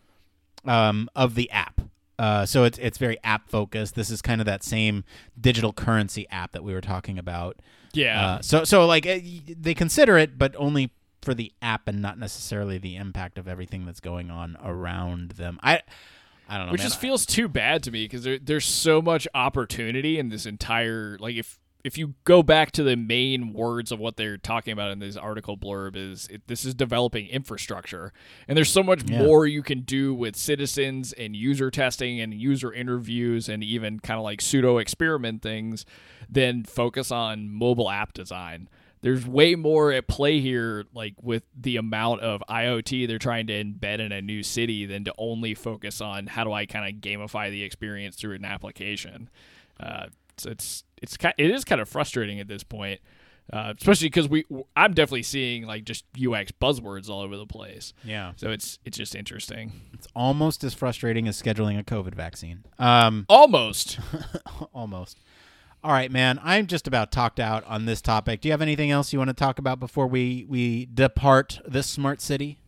um, of the app. Uh, so it's it's very app focused. This is kind of that same digital currency app that we were talking about. Yeah. Uh, so so like uh, y- they consider it, but only for the app and not necessarily the impact of everything that's going on around them. I I don't know. Which man. just feels too bad to me because there, there's so much opportunity in this entire like if if you go back to the main words of what they're talking about in this article blurb is it, this is developing infrastructure and there's so much Yeah. more you can do with citizens and user testing and user interviews and even kind of like pseudo experiment things than focus on mobile app design there's way more at play here, like with the amount of IoT they're trying to embed in a new city, than to only focus on how do I kind of gamify the experience through an application. Uh, so it's it's kind it is kind of frustrating at this point, uh, especially because we I'm definitely seeing like just UX buzzwords all over the place. Yeah. So it's it's just interesting. It's almost as frustrating as scheduling a COVID vaccine. Um, Almost. almost. All right, man. I'm just about talked out on this topic. Do you have anything else you want to talk about before we we depart this smart city?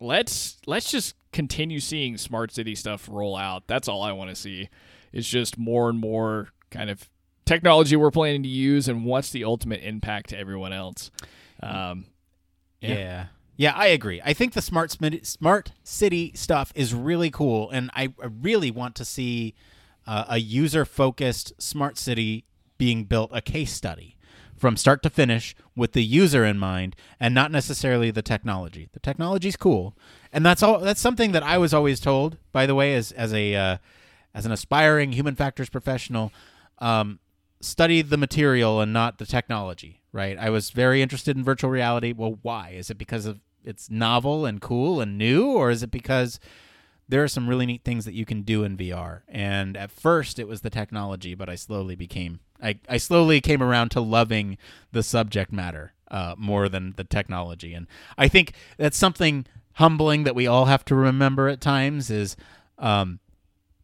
let's let's just continue seeing smart city stuff roll out. That's all I want to see. It's just more and more kind of technology we're planning to use, and what's the ultimate impact to everyone else. Um, Yeah. Yeah. yeah. I agree. I think the smart smart city stuff is really cool, and I, really want to see uh, a user focused smart city being built, a case study from start to finish with the user in mind, and not necessarily the technology. The technology's cool, and that's all. That's something that I was always told, by the way, as as a uh, as an aspiring human factors professional. Um, study the material and not the technology, right? I was very interested in virtual reality. Well, why? Is it because of it's novel and cool and new, or is it because there are some really neat things that you can do in VR? And at first, it was the technology, but I slowly became I, I slowly came around to loving the subject matter uh, more than the technology, and I think that's something humbling that we all have to remember at times. Is um,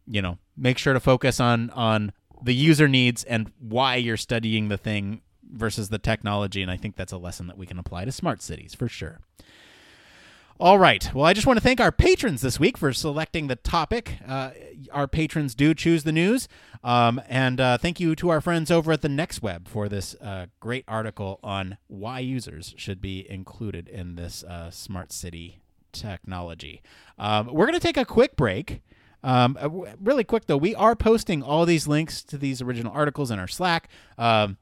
you know, make sure to focus on on the user needs and why you're studying the thing versus the technology. And I think that's a lesson that we can apply to smart cities for sure. All right. Well, I just want to thank our patrons this week for selecting the topic. Uh, our patrons do choose the news. Um, and uh, thank you to our friends over at the Next Web for this uh, great article on why users should be included in this uh, smart city technology. Um, we're going to take a quick break. Um, uh, really quick though, we are posting all these links to these original articles in our Slack. Um,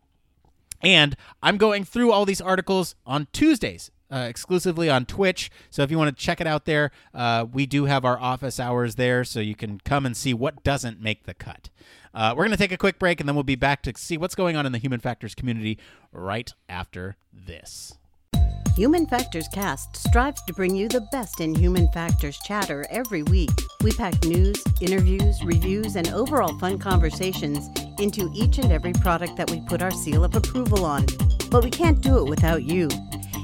and I'm going through all these articles on Tuesdays. Uh, exclusively on Twitch. So if you want to check it out there, uh, we do have our office hours there, so you can come and see what doesn't make the cut. Uh, we're going to take a quick break, and then we'll be back to see what's going on in the Human Factors community right after this. Human Factors Cast strives to bring you the best in human factors chatter every week. We pack news, interviews, reviews, and overall fun conversations into each and every product that we put our seal of approval on. But we can't do it without you.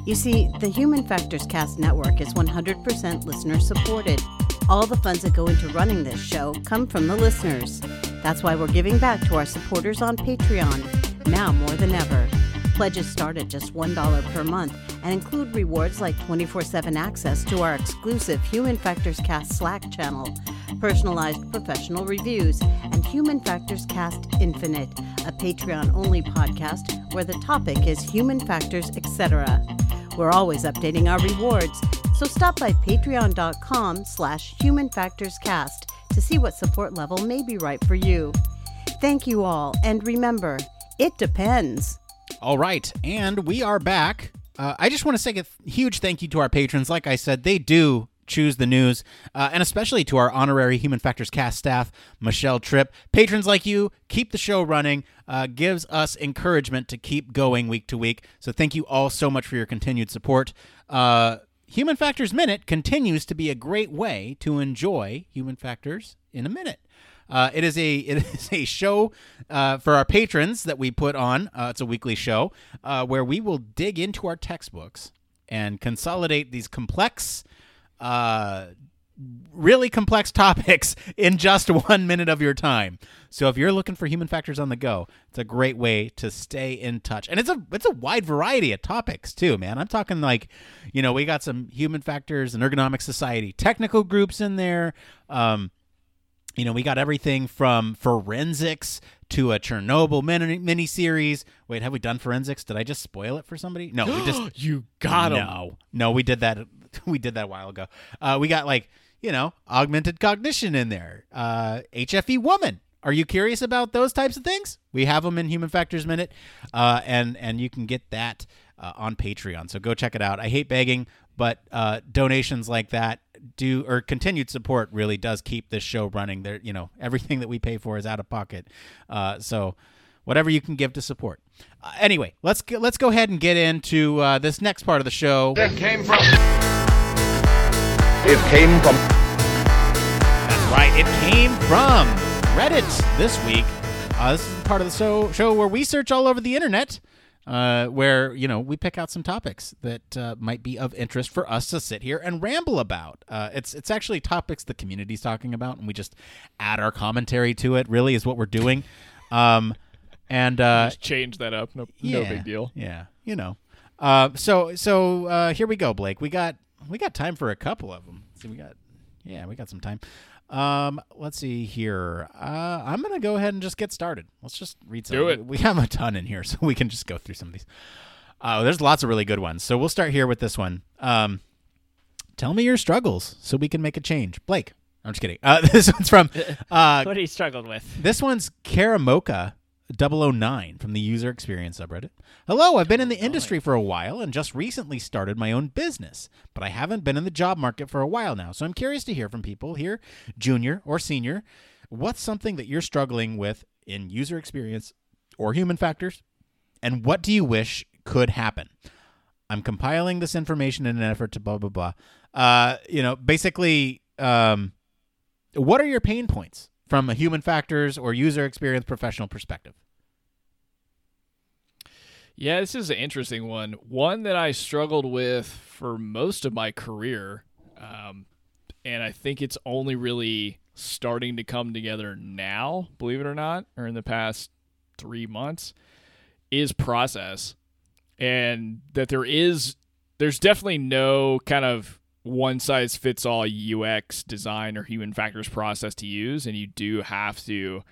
You see, the Human Factors Cast network is 100% listener supported. All the funds that go into running this show come from the listeners. That's why we're giving back to our supporters on Patreon, now more than ever. Pledges start at just $1 per month and include rewards like 24 7 access to our exclusive Human Factors Cast Slack channel, personalized professional reviews, and Human Factors Cast Infinite, a Patreon only podcast where the topic is human factors, etc. We're always updating our rewards, so stop by patreon.com slash humanfactorscast to see what support level may be right for you. Thank you all, and remember, it depends. All right, and we are back. Uh, I just want to say a huge thank you to our patrons. Like I said, they do choose the news, uh, and especially to our honorary Human Factors cast staff, Michelle Tripp. Patrons like you keep the show running, uh, gives us encouragement to keep going week to week. So thank you all so much for your continued support. Uh, Human Factors Minute continues to be a great way to enjoy Human Factors in a minute. Uh, it is a it is a show uh, for our patrons that we put on. Uh, it's a weekly show uh, where we will dig into our textbooks and consolidate these complex, uh, really complex topics in just one minute of your time. So if you're looking for human factors on the go, it's a great way to stay in touch. And it's a it's a wide variety of topics too, man. I'm talking like, you know, we got some human factors and ergonomic society technical groups in there. Um, you know, we got everything from forensics to a Chernobyl mini miniseries. Wait, have we done forensics? Did I just spoil it for somebody? No, we just you got him. no, no, we did that. We did that a while ago. Uh, we got like you know augmented cognition in there. Uh, HFE woman. Are you curious about those types of things? We have them in Human Factors Minute, uh, and and you can get that uh, on Patreon. So go check it out. I hate begging, but uh, donations like that do or continued support really does keep this show running. There, you know, everything that we pay for is out of pocket. Uh, so whatever you can give to support. Uh, anyway, let's go, let's go ahead and get into uh, this next part of the show. It came from. It came from. That's right. It came from Reddit this week. Uh, this is part of the show, show where we search all over the internet, uh, where you know we pick out some topics that uh, might be of interest for us to sit here and ramble about. Uh, it's it's actually topics the community's talking about, and we just add our commentary to it. Really, is what we're doing. Um, and uh, Just change that up. No, yeah, no big deal. Yeah, you know. Uh, so so uh, here we go, Blake. We got we got time for a couple of them. See, we got yeah, we got some time. Um, let's see here. Uh, I'm gonna go ahead and just get started. Let's just read some. Do it. We have a ton in here, so we can just go through some of these. Uh, there's lots of really good ones. So we'll start here with this one. Um, tell me your struggles so we can make a change, Blake. I'm just kidding. Uh, this one's from uh, What he struggled with. this one's Karamoka 009 from the user experience subreddit. Hello, I've been in the industry for a while and just recently started my own business, but I haven't been in the job market for a while now. So I'm curious to hear from people here, junior or senior, what's something that you're struggling with in user experience or human factors, and what do you wish could happen? I'm compiling this information in an effort to blah blah blah. Uh, you know, basically, um, what are your pain points from a human factors or user experience professional perspective? Yeah, this is an interesting one. One that I struggled with for most of my career. Um, and I think it's only really starting to come together now, believe it or not, or in the past three months, is process. And that there is, there's definitely no kind of one size fits all UX design or human factors process to use. And you do have to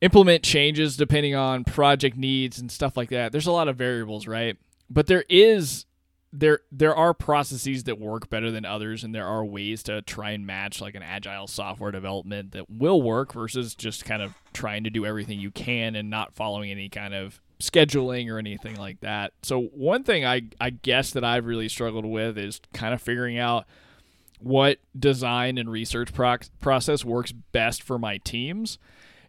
implement changes depending on project needs and stuff like that. There's a lot of variables, right? But there is there there are processes that work better than others and there are ways to try and match like an agile software development that will work versus just kind of trying to do everything you can and not following any kind of scheduling or anything like that. So one thing I I guess that I've really struggled with is kind of figuring out what design and research proc- process works best for my teams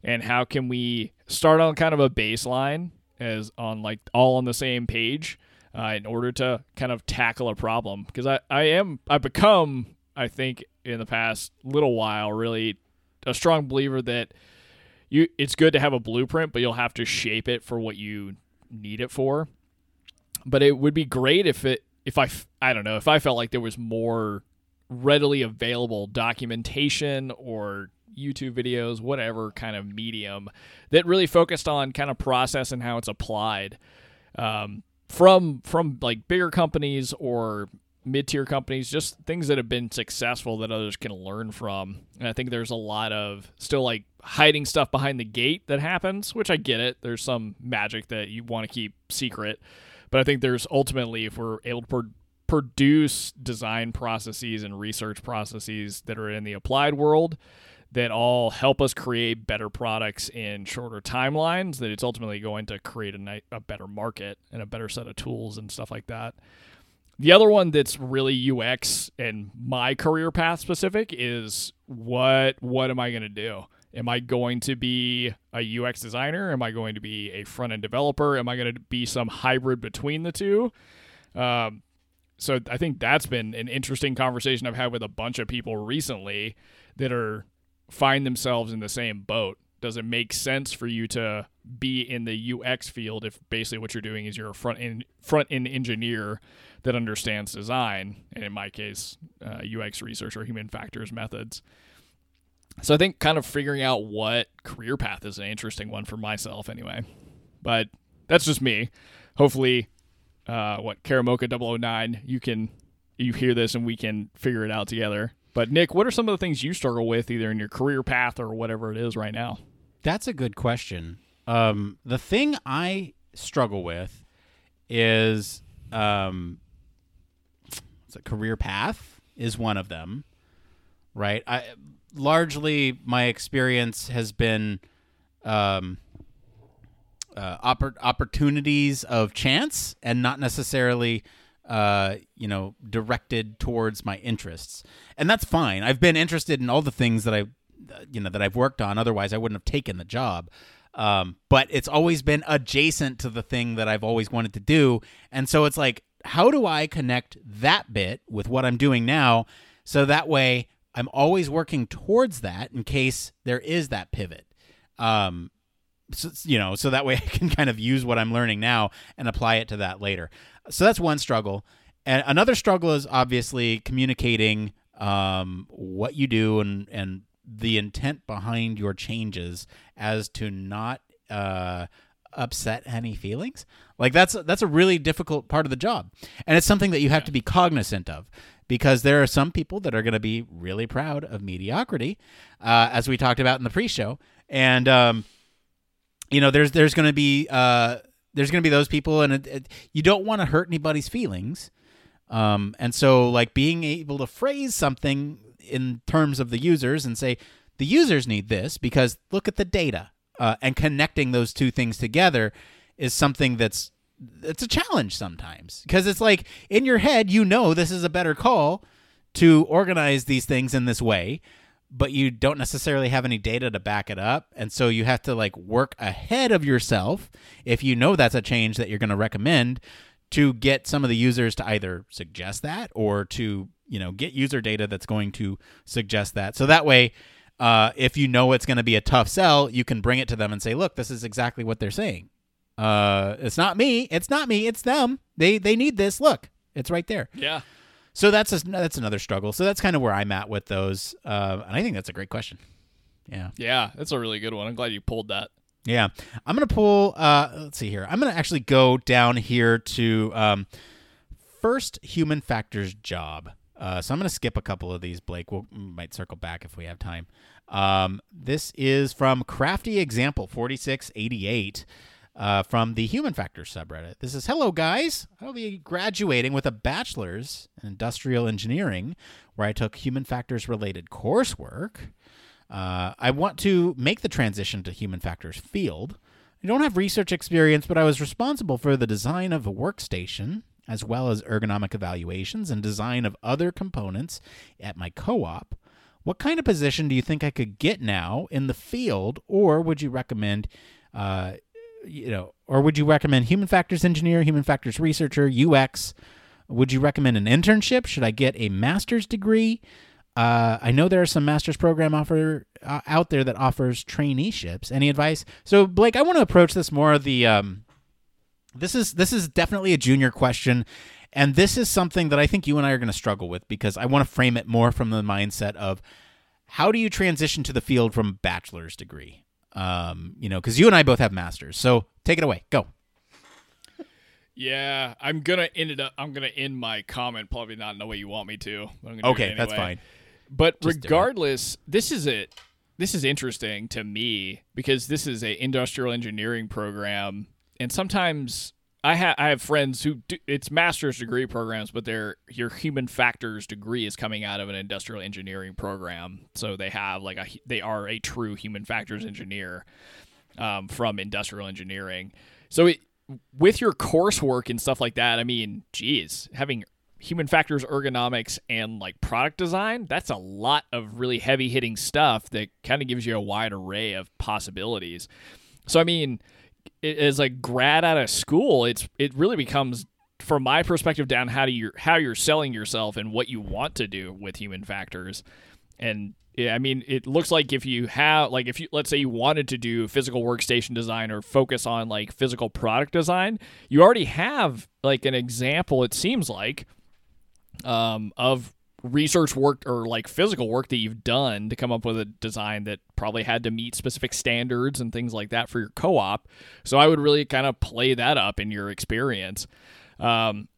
and how can we start on kind of a baseline as on like all on the same page uh, in order to kind of tackle a problem because I, I am I've become I think in the past little while really a strong believer that you it's good to have a blueprint but you'll have to shape it for what you need it for. But it would be great if it if I I don't know if I felt like there was more readily available documentation or YouTube videos, whatever kind of medium that really focused on kind of process and how it's applied um, from from like bigger companies or mid-tier companies just things that have been successful that others can learn from. And i think there's a lot of still like hiding stuff behind the gate that happens which i get it. There's some magic that you want to keep secret. But i think there's ultimately if we're able to pro- produce design processes and research processes that are in the applied world that all help us create better products in shorter timelines that it's ultimately going to create a, a better market and a better set of tools and stuff like that. The other one that's really ux and my career path specific is what what am i going to do am i going to be a ux designer am i going to be a front end developer am i going to be some hybrid between the two um, so i think that's been an interesting conversation i've had with a bunch of people recently that are find themselves in the same boat? Does it make sense for you to be in the UX field if basically what you're doing is you're a front end front end engineer that understands design, and in my case, uh, UX research or human factors methods? So I think kind of figuring out what career path is an interesting one for myself, anyway. But that's just me. Hopefully, uh, what Karamoka 009, you can you hear this and we can figure it out together. But Nick, what are some of the things you struggle with either in your career path or whatever it is right now? That's a good question. Um, the thing I struggle with is um, it's a career path is one of them, right? I largely my experience has been um, uh, oppor- opportunities of chance and not necessarily uh, you know, directed towards my interests, and that's fine. I've been interested in all the things that I, you know, that I've worked on. Otherwise, I wouldn't have taken the job. Um, but it's always been adjacent to the thing that I've always wanted to do. And so it's like, how do I connect that bit with what I'm doing now? So that way I'm always working towards that in case there is that pivot. Um, so, you know, so that way I can kind of use what I'm learning now and apply it to that later. So that's one struggle. And another struggle is obviously communicating um, what you do and, and the intent behind your changes as to not uh, upset any feelings. Like that's that's a really difficult part of the job, and it's something that you have to be cognizant of because there are some people that are going to be really proud of mediocrity, uh, as we talked about in the pre-show, and um, you know there's there's going to be uh, there's going to be those people, and it, it, you don't want to hurt anybody's feelings. Um, and so, like being able to phrase something in terms of the users and say the users need this because look at the data uh, and connecting those two things together is something that's it's a challenge sometimes. Because it's like in your head you know this is a better call to organize these things in this way but you don't necessarily have any data to back it up. And so you have to like work ahead of yourself if you know that's a change that you're going to recommend to get some of the users to either suggest that or to you know get user data that's going to suggest that. So that way uh, if you know it's going to be a tough sell you can bring it to them and say look this is exactly what they're saying uh, it's not me it's not me it's them they they need this look it's right there Yeah. so that's a, that's another struggle so that's kind of where i'm at with those uh, and i think that's a great question yeah Yeah, that's a really good one. I'm glad you pulled that. yeah, I'm gonna pull. Uh, let's see here. I'm gonna actually go down here to um, first human factors job. Uh, so I'm gonna skip a couple of these. Blake, we will might circle back if we have time. Um, this is from Crafty Example 4688 uh, from the Human Factors subreddit. This is hello guys. I'll be graduating with a bachelor's in industrial engineering, where I took human factors related coursework. Uh, I want to make the transition to human factors field. I don't have research experience, but I was responsible for the design of a workstation, as well as ergonomic evaluations and design of other components at my co op. What kind of position do you think I could get now in the field, or would you recommend, uh, you know, or would you recommend human factors engineer, human factors researcher, UX? Would you recommend an internship? Should I get a master's degree? Uh, I know there are some master's program offer uh, out there that offers traineeships. Any advice? So Blake, I want to approach this more of the. Um, this is this is definitely a junior question, and this is something that I think you and I are going to struggle with because I want to frame it more from the mindset of how do you transition to the field from bachelor's degree? Um, you know, because you and I both have masters. So take it away. Go. Yeah, I'm gonna end it up. I'm gonna end my comment probably not in the way you want me to. But I'm Okay, it that's fine. But Just regardless, this is it. This is interesting to me because this is a industrial engineering program, and sometimes I have I have friends who do, it's master's degree programs, but their your human factors degree is coming out of an industrial engineering program, so they have like a they are a true human factors engineer um, from industrial engineering. So it, with your coursework and stuff like that, I mean, geez, having human factors ergonomics and like product design, that's a lot of really heavy hitting stuff that kind of gives you a wide array of possibilities. So I mean, as a grad out of school, it's it really becomes from my perspective down how do you how you're selling yourself and what you want to do with human factors. And yeah, I mean, it looks like if you have like if you let's say you wanted to do physical workstation design or focus on like physical product design, you already have like an example it seems like um, of research work or like physical work that you've done to come up with a design that probably had to meet specific standards and things like that for your co-op. So I would really kind of play that up in your experience. Um,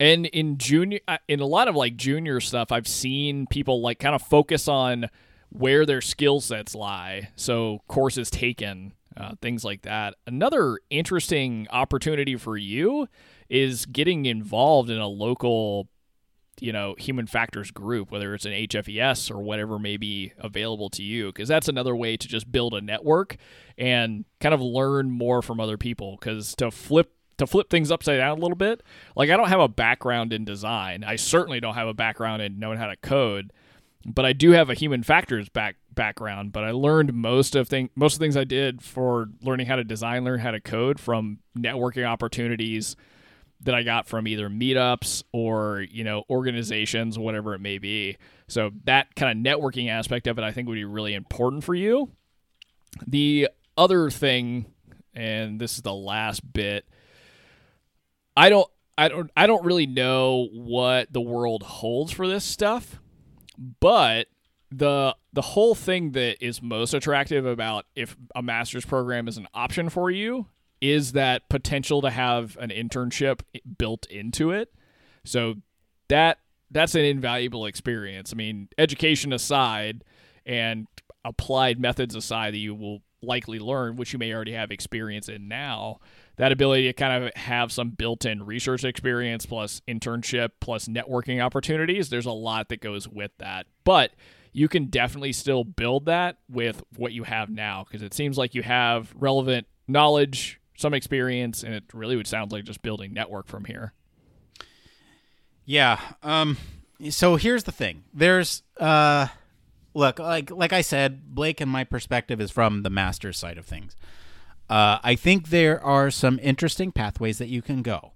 and in junior, uh, in a lot of like junior stuff, I've seen people like kind of focus on where their skill sets lie. So courses taken, uh, things like that. Another interesting opportunity for you is getting involved in a local you know human factors group whether it's an hfes or whatever may be available to you because that's another way to just build a network and kind of learn more from other people because to flip to flip things upside down a little bit like i don't have a background in design i certainly don't have a background in knowing how to code but I do have a human factors back background. But I learned most of thing most of the things I did for learning how to design, learn how to code from networking opportunities that I got from either meetups or you know organizations, whatever it may be. So that kind of networking aspect of it, I think, would be really important for you. The other thing, and this is the last bit, I don't, I don't, I don't really know what the world holds for this stuff, but the the whole thing that is most attractive about if a master's program is an option for you is that potential to have an internship built into it. So that that's an invaluable experience. I mean, education aside and applied methods aside that you will likely learn, which you may already have experience in now, that ability to kind of have some built-in research experience plus internship plus networking opportunities, there's a lot that goes with that. But you can definitely still build that with what you have now because it seems like you have relevant knowledge, some experience, and it really would sound like just building network from here. Yeah. Um. So here's the thing. There's uh, look like like I said, Blake and my perspective is from the master side of things. Uh, I think there are some interesting pathways that you can go.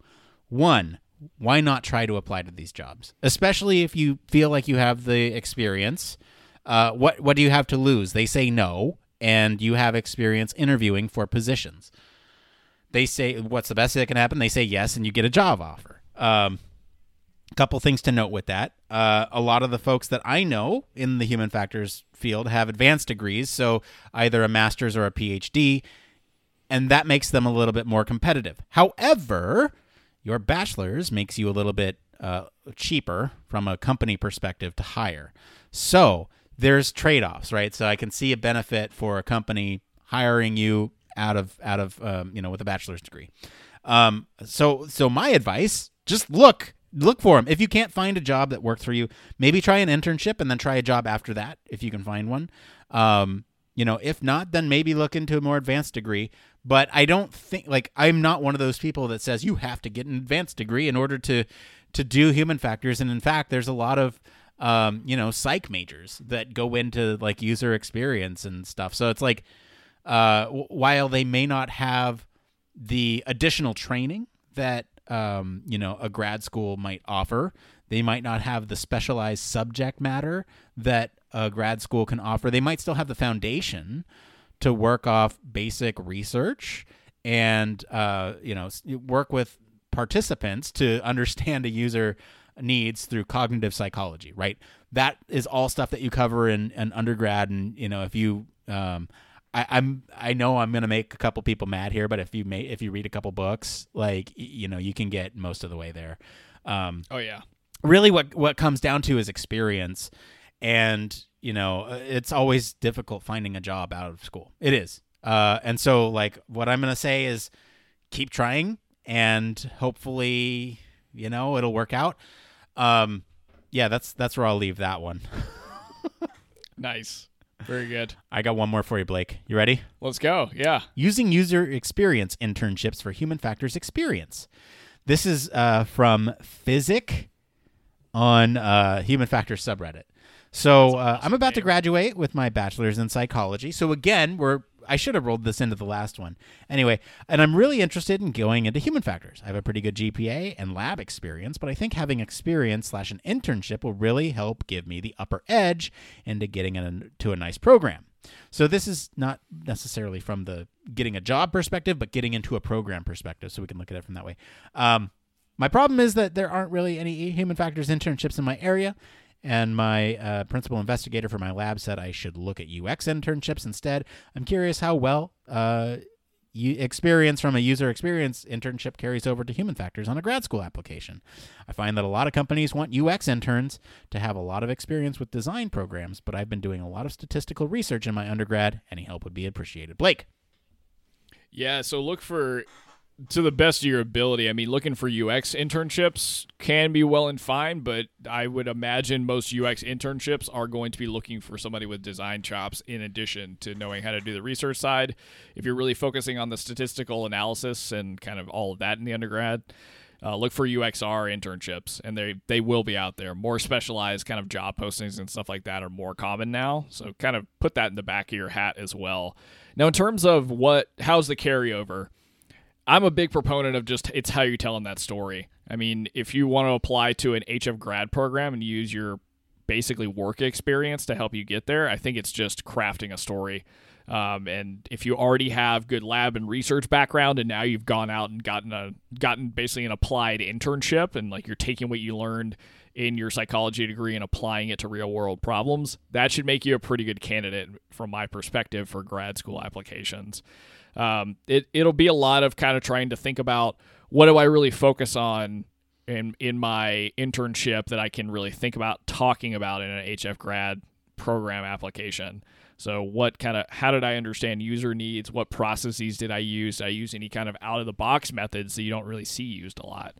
One, why not try to apply to these jobs, especially if you feel like you have the experience. Uh, what what do you have to lose? They say no, and you have experience interviewing for positions. They say, "What's the best that can happen?" They say yes, and you get a job offer. Um, couple things to note with that. Uh, a lot of the folks that I know in the human factors field have advanced degrees, so either a master's or a PhD, and that makes them a little bit more competitive. However, your bachelor's makes you a little bit uh, cheaper from a company perspective to hire. So there's trade-offs, right? So I can see a benefit for a company hiring you out of out of um, you know with a bachelor's degree. Um, so so my advice: just look look for them. If you can't find a job that works for you, maybe try an internship and then try a job after that if you can find one. Um, you know, if not, then maybe look into a more advanced degree. But I don't think like I'm not one of those people that says you have to get an advanced degree in order to to do human factors. And in fact, there's a lot of um, you know, psych majors that go into like user experience and stuff. So it's like uh, while they may not have the additional training that um, you know a grad school might offer. They might not have the specialized subject matter that a grad school can offer. They might still have the foundation to work off basic research and uh, you know work with participants to understand a user needs through cognitive psychology right that is all stuff that you cover in an undergrad and you know if you um, I, I'm I know I'm gonna make a couple people mad here, but if you may if you read a couple books, like you know, you can get most of the way there. Um, oh yeah. Really, what what comes down to is experience, and you know, uh, it's always difficult finding a job out of school. It is, uh, and so like what I'm gonna say is, keep trying, and hopefully, you know, it'll work out. Um, yeah, that's that's where I'll leave that one. nice. Very good. I got one more for you, Blake. You ready? Let's go. Yeah. Using user experience internships for human factors experience. This is uh, from Physic on uh, Human Factors subreddit. So uh, I'm about to graduate with my bachelor's in psychology. So again, we're I should have rolled this into the last one. Anyway, and I'm really interested in going into human factors. I have a pretty good GPA and lab experience, but I think having experience slash an internship will really help give me the upper edge into getting into a nice program. So this is not necessarily from the getting a job perspective, but getting into a program perspective. So we can look at it from that way. Um, my problem is that there aren't really any human factors internships in my area, and my uh, principal investigator for my lab said I should look at UX internships instead. I'm curious how well uh, experience from a user experience internship carries over to human factors on a grad school application. I find that a lot of companies want UX interns to have a lot of experience with design programs, but I've been doing a lot of statistical research in my undergrad. Any help would be appreciated. Blake. Yeah, so look for to the best of your ability. I mean, looking for UX internships can be well and fine, but I would imagine most UX internships are going to be looking for somebody with design chops in addition to knowing how to do the research side. If you're really focusing on the statistical analysis and kind of all of that in the undergrad, uh, look for UXR internships, and they they will be out there. More specialized kind of job postings and stuff like that are more common now. So kind of put that in the back of your hat as well. Now, in terms of what how's the carryover, I'm a big proponent of just it's how you're telling that story. I mean, if you want to apply to an HF grad program and use your basically work experience to help you get there, I think it's just crafting a story. Um, and if you already have good lab and research background, and now you've gone out and gotten a gotten basically an applied internship, and like you're taking what you learned in your psychology degree and applying it to real world problems, that should make you a pretty good candidate from my perspective for grad school applications. Um, it it'll be a lot of kind of trying to think about what do I really focus on in in my internship that I can really think about talking about in an HF grad program application. So what kind of how did I understand user needs? What processes did I use? Did I use any kind of out of the box methods that you don't really see used a lot?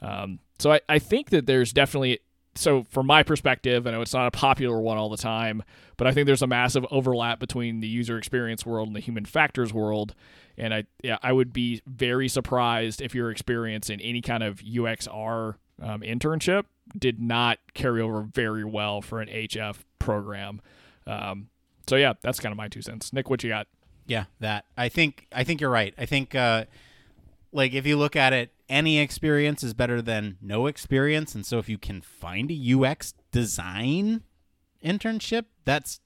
Um, so I, I think that there's definitely so from my perspective, I know it's not a popular one all the time, but I think there's a massive overlap between the user experience world and the human factors world. And I yeah, I would be very surprised if your experience in any kind of UXR um, internship did not carry over very well for an HF program. Um, so yeah, that's kind of my two cents. Nick, what you got? Yeah, that I think I think you're right. I think uh, like if you look at it, any experience is better than no experience, and so if you can find a UX design internship, that's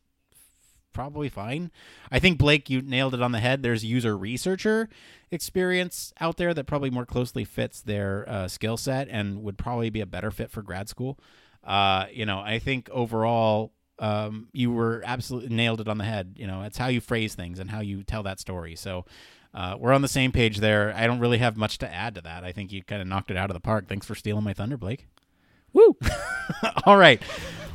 probably fine. I think Blake, you nailed it on the head. There's user researcher experience out there that probably more closely fits their uh, skill set and would probably be a better fit for grad school. Uh, you know, I think overall um, you were absolutely nailed it on the head. You know, it's how you phrase things and how you tell that story. So uh, we're on the same page there. I don't really have much to add to that. I think you kind of knocked it out of the park. Thanks for stealing my thunder, Blake. Woo! All right.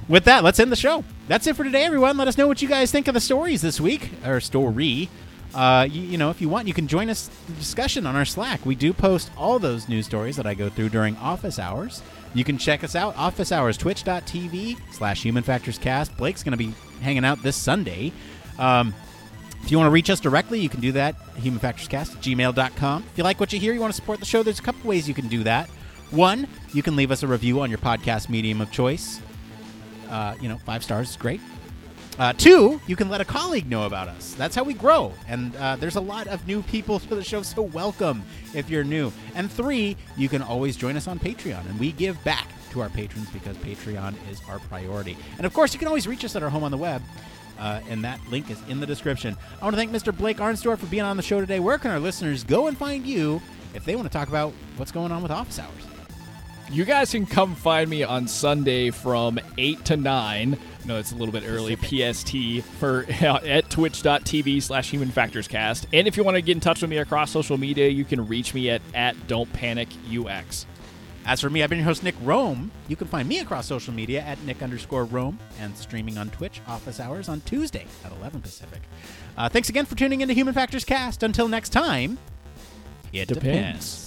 With that, let's end the show. That's it for today, everyone. Let us know what you guys think of the stories this week, or story. Uh, you, you know, if you want, you can join us the discussion on our Slack. We do post all those news stories that I go through during office hours. You can check us out, office hours, twitch.tv slash human factors cast. Blake's going to be hanging out this Sunday. Um, if you want to reach us directly, you can do that, humanfactorscast at gmail.com. If you like what you hear, you want to support the show, there's a couple ways you can do that. One, you can leave us a review on your podcast medium of choice. Uh, you know, five stars is great. Uh, two, you can let a colleague know about us. That's how we grow. And uh, there's a lot of new people to the show, so welcome if you're new. And three, you can always join us on Patreon, and we give back to our patrons because Patreon is our priority. And of course, you can always reach us at our home on the web. Uh, and that link is in the description. I want to thank Mr. Blake Arnsdorff for being on the show today. Where can our listeners go and find you if they want to talk about what's going on with office hours? You guys can come find me on Sunday from 8 to 9. No, it's a little bit early, PST, for at twitch.tv slash human factors cast. And if you want to get in touch with me across social media, you can reach me at, at don't panic UX. As for me, I've been your host, Nick Roome. You can find me across social media at Nick underscore Roome and streaming on Twitch office hours on Tuesday at 11 Pacific. Uh, thanks again for tuning into Human Factors Cast. Until next time, it Depends. depends.